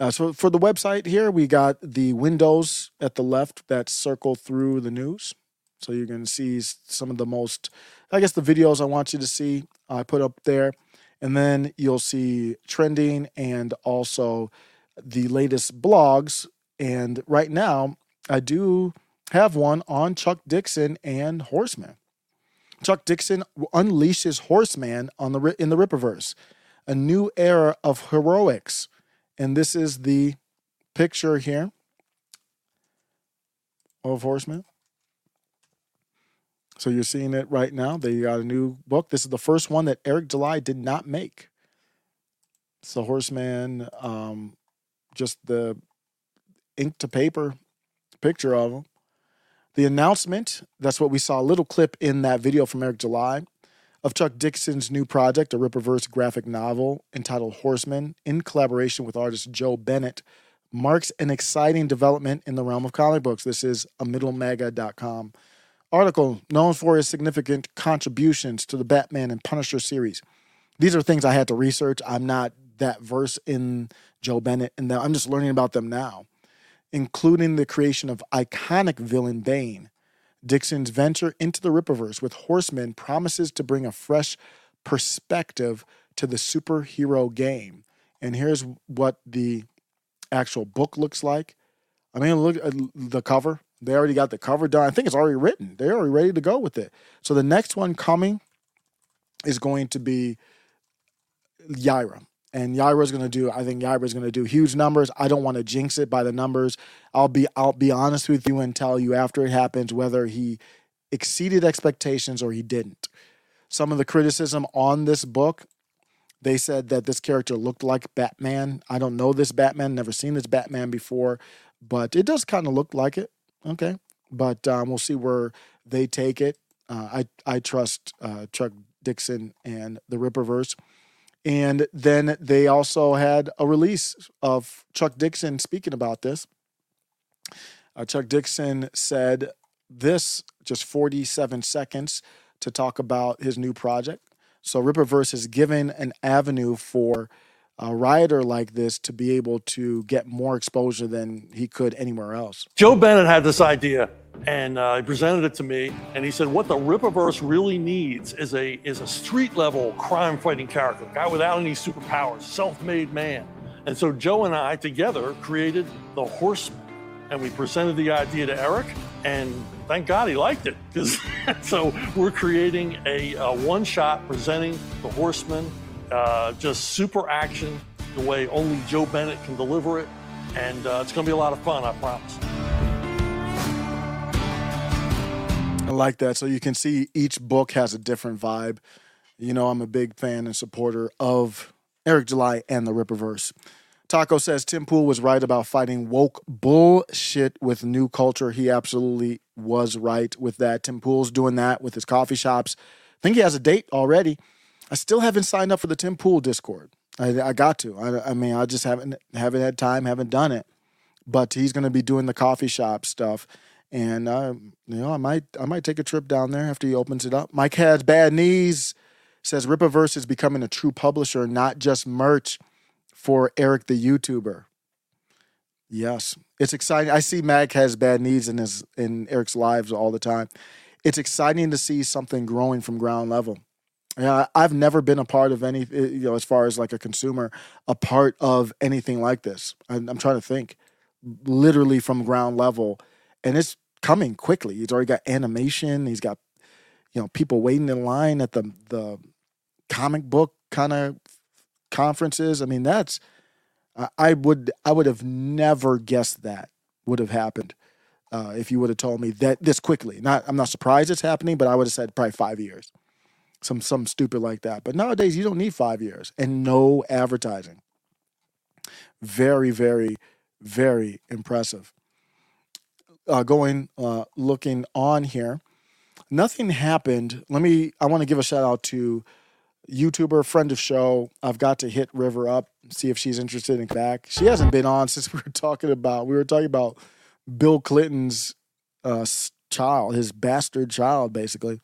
Speaker 3: Uh, so for the website here, we got the windows at the left that circle through the news. So you're going to see some of the most, I guess, the videos I want you to see. I put up there, and then you'll see trending and also the latest blogs. And right now, I do have one on Chuck Dixon and Horseman. Chuck Dixon unleashes Horseman on the in the Rippaverse, a new era of heroics, and this is the picture here of Horseman. So you're seeing it right now. They got a new book. This is the first one that Eric July did not make. So Horseman, um, just the ink to paper picture of him. The announcement, that's what we saw, a little clip in that video from Eric July of Chuck Dixon's new project, a Rippaverse graphic novel entitled Horseman, in collaboration with artist Joe Bennett, marks an exciting development in the realm of comic books. This is a middlemaga.com article known for his significant contributions to the Batman and Punisher series. These are things I had to research. I'm not that versed in Joe Bennett, and I'm just learning about them now, including the creation of iconic villain Bane. Dixon's venture into the Rippaverse with Horsemen promises to bring a fresh perspective to the superhero game. And here's what the actual book looks like. I mean, look at the cover. They already got the cover done. I think it's already written. They're already ready to go with it. So the next one coming is going to be Yaira. And Yaira's going to do, I think Yaira's going to do huge numbers. I don't want to jinx it by the numbers. I'll be I'll be honest with you and tell you after it happens whether he exceeded expectations or he didn't. Some of the criticism on this book, they said that this character looked like Batman. I don't know this Batman, never seen this Batman before, but it does kind of look like it. Okay. But um, we'll see where they take it. Uh, I, I trust uh, Chuck Dixon and the Rippaverse. And then they also had a release of Chuck Dixon speaking about this. Uh, Chuck Dixon said this just 47 seconds to talk about his new project. So Rippaverse is given an avenue for a writer like this to be able to get more exposure than he could anywhere else.
Speaker 18: Joe Bennett had this idea, and uh, he presented it to me, and he said, "What the Rippaverse really needs is a is a street level crime fighting character, guy without any superpowers, self-made man." And so Joe and I together created the Horseman, and we presented the idea to Eric, and thank God he liked it, because so we're creating a, a one-shot presenting the Horseman, uh, just super action, the way only Joe Bennett can deliver it, and uh, it's going to be a lot of fun, I promise.
Speaker 3: I like that. So you can see each book has a different vibe. You know, I'm a big fan and supporter of Eric July and the Rippaverse. Taco says Tim Pool was right about fighting woke bullshit with new culture. He absolutely was right with that. Tim Pool's doing that with his coffee shops. I think he has a date already. I still haven't signed up for the Tim Pool Discord. I, I got to. I, I mean, I just haven't haven't had time, haven't done it. But he's going to be doing the coffee shop stuff, and uh, you know, I might I might take a trip down there after he opens it up. Mike has bad knees. Says Rippaverse is becoming a true publisher, not just merch for Eric the YouTuber. Yes, it's exciting. I see Mag has bad knees in his in Eric's lives all the time. It's exciting to see something growing from ground level. Yeah, I've never been a part of any, you know, as far as like a consumer, a part of anything like this. I'm, trying to think, literally from ground level, and it's coming quickly. He's already got animation. He's got, you know, people waiting in line at the the comic book kind of conferences. I mean, that's I- I would I would have never guessed that would have happened uh, if you would have told me that this quickly. Not I'm not surprised it's happening, but I would have said probably five years, some some stupid like that. But nowadays you don't need five years and no advertising. Very very very impressive. Uh, going uh, looking on here, nothing happened. Let me. I want to give a shout out to YouTuber, friend of show. I've got to hit River up, see if she's interested in back. She hasn't been on since we were talking about we were talking about Bill Clinton's uh, child, his bastard child, basically.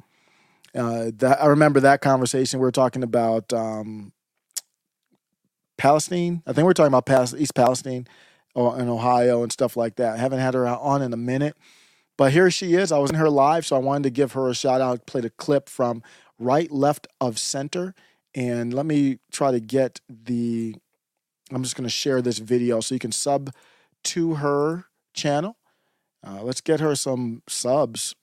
Speaker 3: Uh, that I remember that conversation. We were talking about um, Palestine. I think we are talking about East Palestine or in Ohio and stuff like that. I haven't had her on in a minute, But here she is. I was in her live, so I wanted to give her a shout out. Played a clip from right, left of center. And let me try to get the. I'm just going to share this video so you can sub to her channel. Uh, let's get her some subs.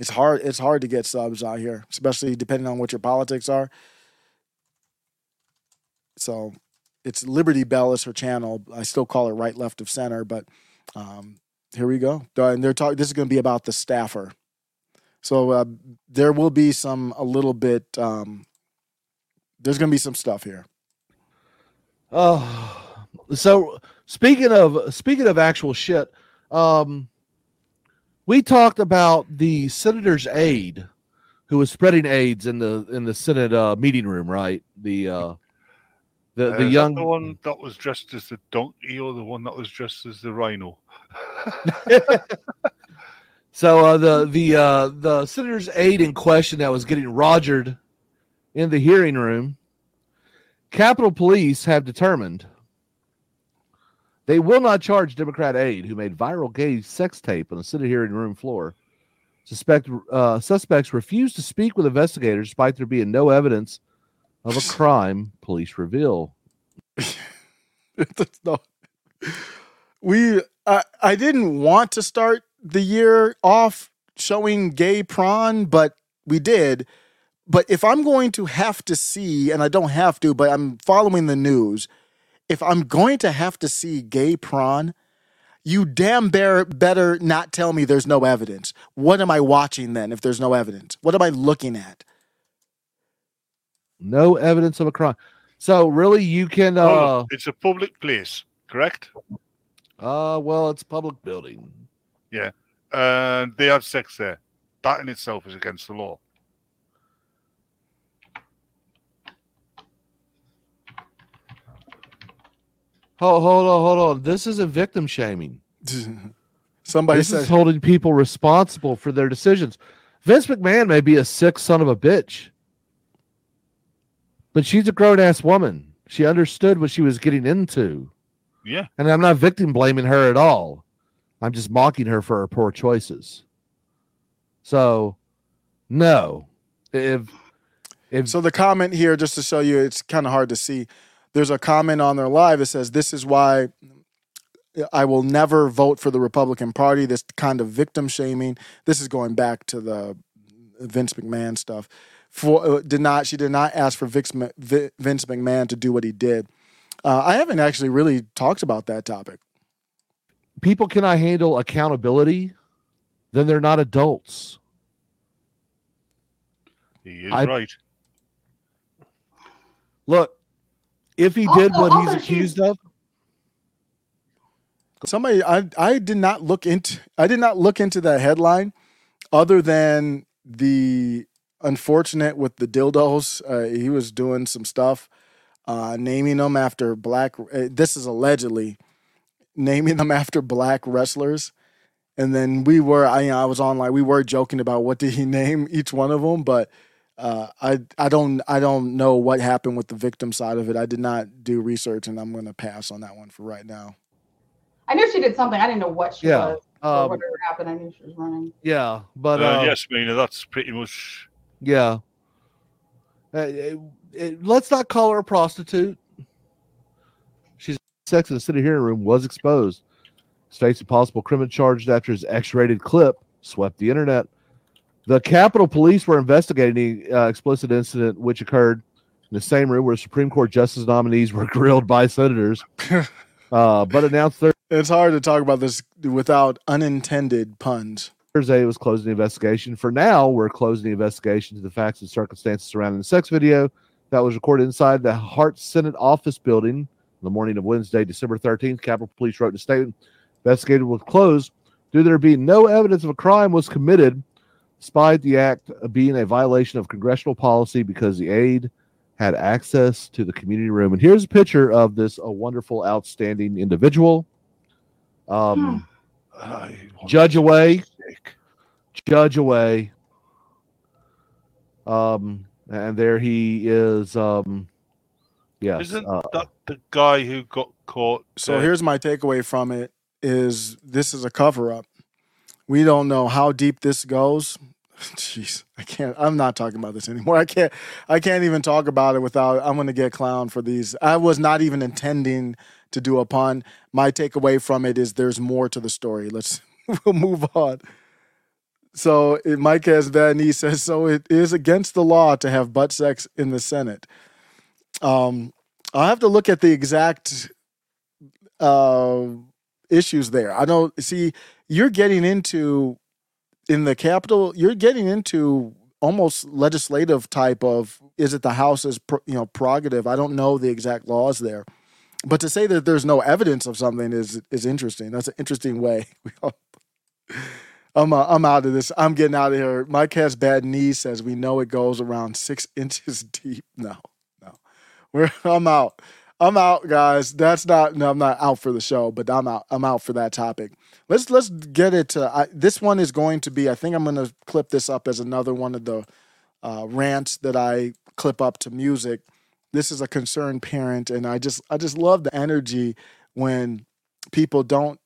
Speaker 3: It's hard. It's hard to get subs out here, especially depending on what your politics are. So it's Liberty Bell is her channel. I still call her right, left of center, but um, here we go. And they're talking. This is going to be about the staffer. So uh, there will be some a little bit. Um, there's going to be some stuff here.
Speaker 19: Oh, so speaking of speaking of actual shit, um, we talked about the senator's aide who was spreading AIDS in the in the Senate uh, meeting room, right? The uh, the
Speaker 20: Uh,
Speaker 19: the
Speaker 20: is
Speaker 19: young
Speaker 20: the one that was dressed as the donkey or the one that was dressed as the rhino?
Speaker 19: So uh, the the uh, the senator's aide in question that was getting rogered in the hearing room, Capitol Police have determined they will not charge Democrat aide who made viral gay sex tape on the Senate hearing room floor. Suspect uh, suspects refused to speak with investigators despite there being no evidence of a crime. Police reveal.
Speaker 3: no. We I I didn't want to start the year off showing gay prawn, but we did. But if I'm going to have to see, and I don't have to, but I'm following the news, if I'm going to have to see gay prawn, you damn bear better not tell me there's no evidence. What am I watching then if there's no evidence? What am I looking at?
Speaker 19: No evidence of a crime. So really, you can.
Speaker 20: Oh,
Speaker 19: Uh,
Speaker 20: look, it's a public place, correct?
Speaker 19: uh, well, it's public building.
Speaker 20: Yeah. And they have sex there. That in itself is against the law.
Speaker 19: Hold, hold on, hold on. This isn't victim shaming.
Speaker 3: Somebody
Speaker 19: this
Speaker 3: said
Speaker 19: is holding people responsible for their decisions. Vince McMahon may be a sick son of a bitch, but she's a grown ass woman. She understood what she was getting into.
Speaker 20: Yeah.
Speaker 19: And I'm not victim blaming her at all. I'm just mocking her for her poor choices. So, no. If if
Speaker 3: so the comment here, just to show you, it's kind of hard to see. There's a comment on their live that says, "This is why I will never vote for the Republican Party." This kind of victim shaming. This is going back to the Vince McMahon stuff. For uh, did not she did not ask for Vince, Vince McMahon to do what he did. Uh, I haven't actually really talked about that topic.
Speaker 19: people cannot handle accountability, then they're not adults.
Speaker 20: He is
Speaker 19: I-
Speaker 20: right.
Speaker 19: Look, if he did
Speaker 3: Also-
Speaker 19: what he's accused of,
Speaker 3: Somebody, I I did not look into I did not look into that headline, other than the unfortunate with the dildos. Uh, he was doing some stuff, uh, naming them after black. Uh, this is allegedly naming them after black wrestlers, and then we were I you know, I was on like we were joking about what did he name each one of them, but. Uh, I I don't I don't know what happened with the victim side of it. I did not do research, and I'm going to pass on that one for right now.
Speaker 21: I knew she did something. I didn't know what she
Speaker 19: Yeah,
Speaker 21: was
Speaker 19: um,
Speaker 21: whatever happened. I knew she was running.
Speaker 19: yeah, but
Speaker 20: uh,
Speaker 19: uh,
Speaker 20: yes, Mina, that's pretty much.
Speaker 19: yeah. Uh, it- it- let's not call her a prostitute. She's sex in the city hearing room was exposed. States a possible criminal charged after his X-rated clip swept the internet. The Capitol Police were investigating the uh, explicit incident, which occurred in the same room where Supreme Court justice nominees were grilled by senators, uh, but announced
Speaker 3: It's hard to talk about this without unintended puns.
Speaker 19: Thursday it was closing the investigation. For now, we're closing the investigation to the facts and circumstances surrounding the sex video that was recorded inside the Hart Senate office building on the morning of Wednesday, December 13th. Capitol Police wrote in a statement investigated was closed due to there being no evidence of a crime was committed, despite the act being a violation of congressional policy because the aide had access to the community room. And here's a picture of this a wonderful, outstanding individual. Um, Judge away. Judge away. Um, and there he is. Um, yes.
Speaker 20: Isn't
Speaker 19: uh,
Speaker 20: that the guy who got caught?
Speaker 3: So here's my takeaway from it: is this is a cover up. We don't know how deep this goes. Jeez, I can't. I'm not talking about this anymore. I can't. I can't even talk about it without. I'm going to get clowned for these. I was not even intending to do a pun. My takeaway from it is there's more to the story. Let's we'll move on. So Mike has that, and he says so. It is against the law to have butt sex in the Senate. Um, I'll have to look at the exact uh, issues there. I don't see. You're getting into in the Capitol. You're getting into almost legislative type of. Is it the House's you know prerogative? I don't know the exact laws there, but to say that there's no evidence of something is is interesting. That's an interesting way. I'm uh, I'm out of this. I'm getting out of here. Mike has bad knees. Says we know it goes around six inches deep. No, no, we're I'm out. I'm out, guys. That's not. No, I'm not out for the show, but I'm out. I'm out for that topic. Let's let's get it. I, this one is going to be. I think I'm going to clip this up as another one of the uh, rants that I clip up to music. This is a concerned parent, and I just I just love the energy when people don't.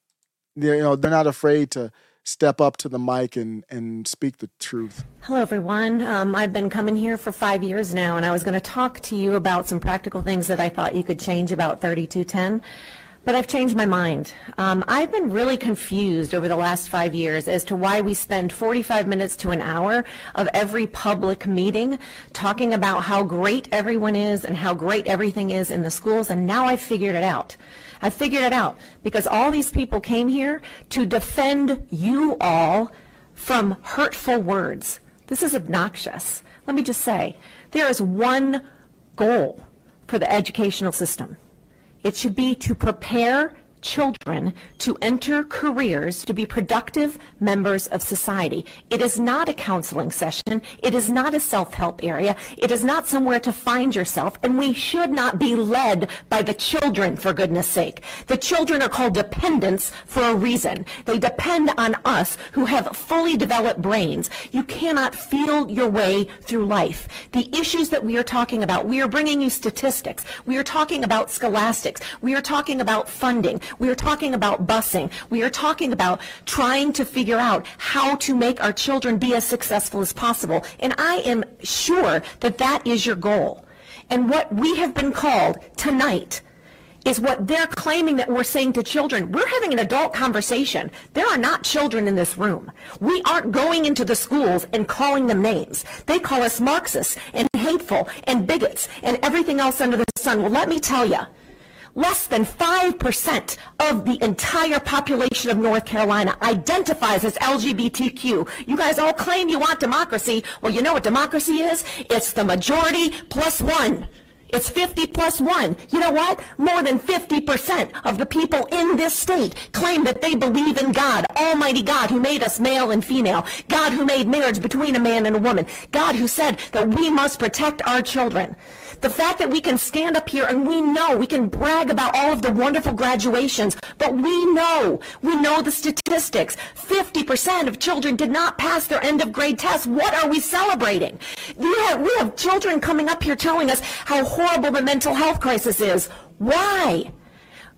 Speaker 3: You know, they're not afraid to step up to the mic and and speak the truth.
Speaker 22: Hello, everyone. Um, I've been coming here for five years now, and I was going to talk to you about some practical things that I thought you could change about 3210. But I've changed my mind. Um, I've been really confused over the last five years as to why we spend 45 minutes to an hour of every public meeting talking about how great everyone is and how great everything is in the schools. And now I've figured it out. I figured it out because all these people came here to defend you all from hurtful words. This is obnoxious. Let me just say, there is one goal for the educational system. It should be to prepare children to enter careers to be productive members of society. It is not a counseling session. It is not a self-help area. It is not somewhere to find yourself. And we should not be led by the children, for goodness sake. The children are called dependents for a reason. They depend on us who have fully developed brains. You cannot feel your way through life. The issues that we are talking about, we are bringing you statistics. We are talking about scholastics. We are talking about funding. We are talking about busing. We are talking about trying to figure out how to make our children be as successful as possible. And I am sure that that is your goal. And what we have been called tonight is what they're claiming that we're saying to children. We're having an adult conversation. There are not children in this room. We aren't going into the schools and calling them names. They call us Marxists and hateful and bigots and everything else under the sun. Well, let me tell you, less than 5% of the entire population of North Carolina identifies as LGBTQ. You guys all claim you want democracy. Well, you know what democracy is? It's the majority plus one. It's 50 plus one. You know what? More than 50% of the people in this state claim that they believe in God, Almighty God who made us male and female, God who made marriage between a man and a woman, God who said that we must protect our children. The fact that we can stand up here and we know, we can brag about all of the wonderful graduations, but we know, we know the statistics. 50% of children did not pass their end of grade tests. What are we celebrating? We have, we have children coming up here telling us how horrible the mental health crisis is. Why?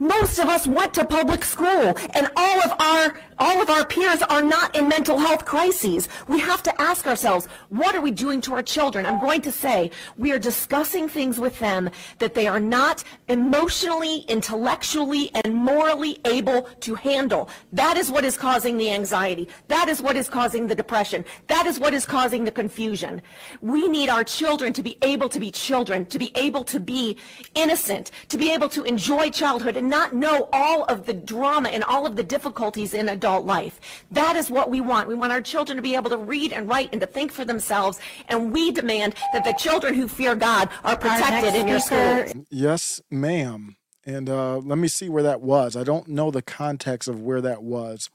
Speaker 22: Most of us went to public school and all of our all of our peers are not in mental health crises. We have to ask ourselves, what are we doing to our children? I'm going to say we are discussing things with them that they are not emotionally, intellectually, and morally able to handle. That is what is causing the anxiety. That is what is causing the depression. That is what is causing the confusion. We need our children to be able to be children, to be able to be innocent, to be able to enjoy childhood and not know all of the drama and all of the difficulties in adult life. That is what we want. We want our children to be able to read and write and to think for themselves. And we demand that the children who fear God are protected in your school.
Speaker 3: Yes, ma'am. And uh, let me see where that was. I don't know the context of where that was.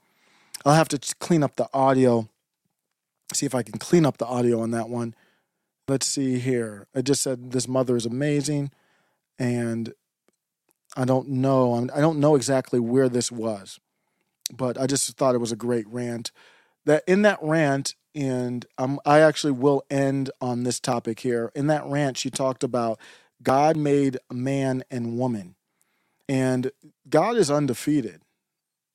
Speaker 3: I'll have to clean up the audio. See if I can clean up the audio on that one. Let's see here. I just said this mother is amazing, and I don't know. I'm- don't know exactly where this was, but I just thought it was a great rant. That in that rant, and um, I actually will end on this topic here. In that rant, she talked about God made man and woman, and God is undefeated.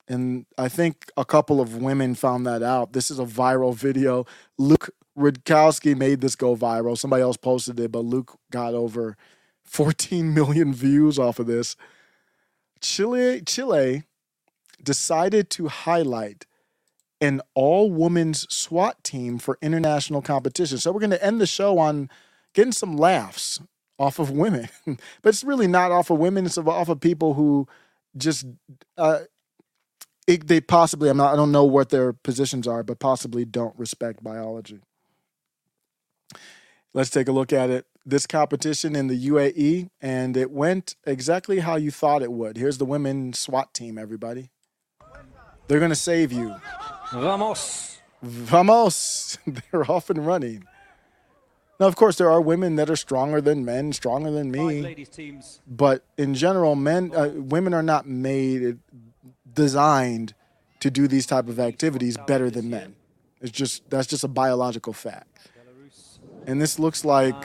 Speaker 3: And I think a couple of women found that out. This is a viral video. Luke Rudkowski made this go viral. Somebody else posted it, but Luke got over 14 million views off of this. Chile, Chile decided to highlight an all women's SWAT team for international competition. So we're going to end the show on getting some laughs off of women, but it's really not off of women. It's off of people who just uh, it, they possibly I'm not I don't know what their positions are, but possibly don't respect biology. Let's take a look at it. This competition in the UAE, and it went exactly how you thought it would. Here's the women SWAT team, everybody. They're gonna save you.
Speaker 15: Vamos.
Speaker 3: Vamos! They're off and running. Now, of course, there are women that are stronger than men, stronger than me. But in general, men, uh, women are not made, designed to do these type of activities better than men. It's just that's just a biological fact. And this looks like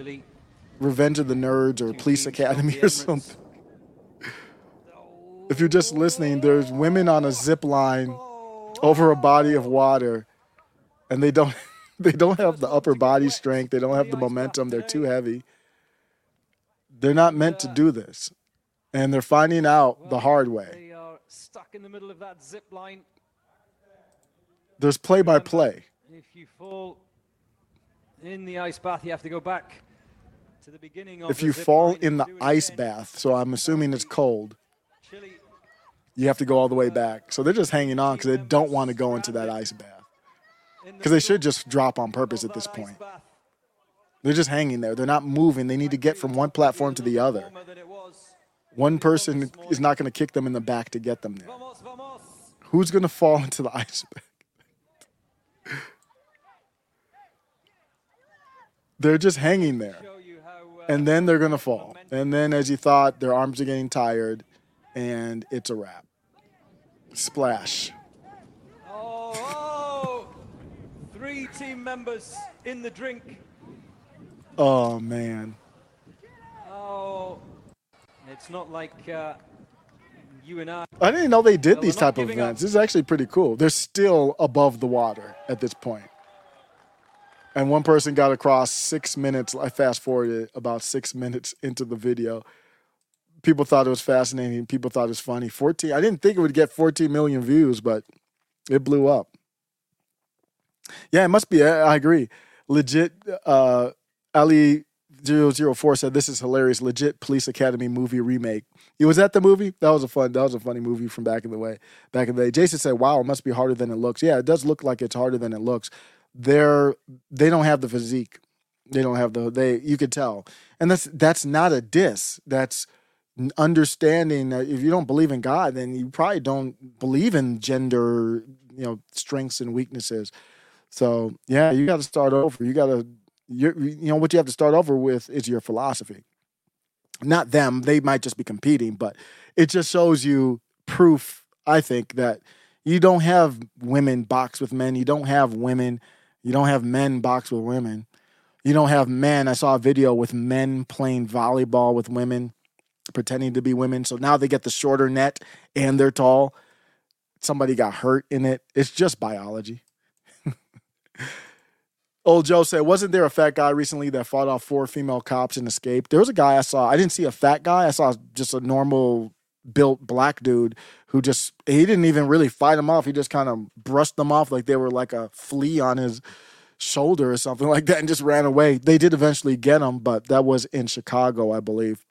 Speaker 15: Chile.
Speaker 3: Revenge of the Nerds or Police Academy or something. If you're just listening, there's women on a zip line over a body of water, and they don't they don't have the upper body strength. They don't have the momentum. They're too heavy. They're not meant to do this, and they're finding out the hard way.
Speaker 15: They are stuck in the middle of that zip line.
Speaker 3: There's play by play.
Speaker 15: If you fall in the ice bath, you have to go back to the beginning of
Speaker 3: If you fall in the ice bath, so I'm assuming it's cold, you have to go all the way back. So they're just hanging on because they don't want to go into that ice bath. Because they should just drop on purpose at this point. They're just hanging there. They're not moving. They need to get from one platform to the other. One person is not going to kick them in the back to get them there. Who's going to fall into the ice bath? They're just hanging there. And then they're going to fall. And then, as you thought, their arms are getting tired, and it's a wrap. Splash.
Speaker 15: Oh, three team members in the drink.
Speaker 3: Oh, man.
Speaker 15: Oh, it's not like uh, you and I.
Speaker 3: I didn't know they did
Speaker 15: Well,
Speaker 3: these type of
Speaker 15: giving up.
Speaker 3: events. This is actually pretty cool. They're still above the water at this point. And one person got across six minutes. I fast forwarded about six minutes into the video. People thought it was fascinating. People thought it was funny. 14. I didn't think it would get 14 million views, but it blew up. Yeah, it must be. I agree. Legit. Uh, Ali 004 said this is hilarious. Legit Police Academy movie remake. You was at the movie? That was a fun. That was a funny movie from back in the way. Back in the day. Jason said, "Wow, it must be harder than it looks." Yeah, it does look like it's harder than it looks. They're they don't have the physique. They don't have the they. You could tell, and that's that's not a diss. That's understanding that if you don't believe in God, then you probably don't believe in gender, you know, strengths and weaknesses. So yeah, you got to start over. You got to, you you know, what you have to start over with is your philosophy. Not them; they might just be competing, but it just shows you proof. I think that you don't have women box with men. You don't have women. You don't have men box with women. You don't have men. I saw a video with men playing volleyball with women, pretending to be women. So now they get the shorter net and they're tall. Somebody got hurt in it. It's just biology. Old Joe said, wasn't there a fat guy recently that fought off four female cops and escaped? There was a guy I saw. I didn't see a fat guy. I saw just a normal built black dude who just he didn't even really fight them off. He just kind of brushed them off like they were like a flea on his shoulder or something like that and just ran away. They did eventually get him, but that was in Chicago, I believe.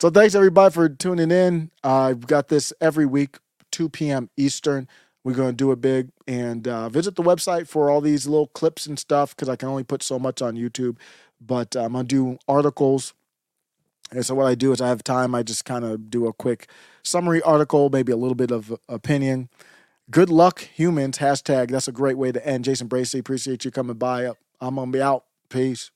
Speaker 3: So thanks everybody for tuning in. Uh, I've got this every week, 2 p.m. Eastern. We're going to do it big and uh, visit the website for all these little clips and stuff because I can only put so much on YouTube. But uh, I'm going to do articles. And so what I do is I have time. I just kind of do a quick summary article, maybe a little bit of opinion. Good luck, humans. Hashtag. That's a great way to end. Jason Bracey, appreciate you coming by. I'm going to be out. Peace.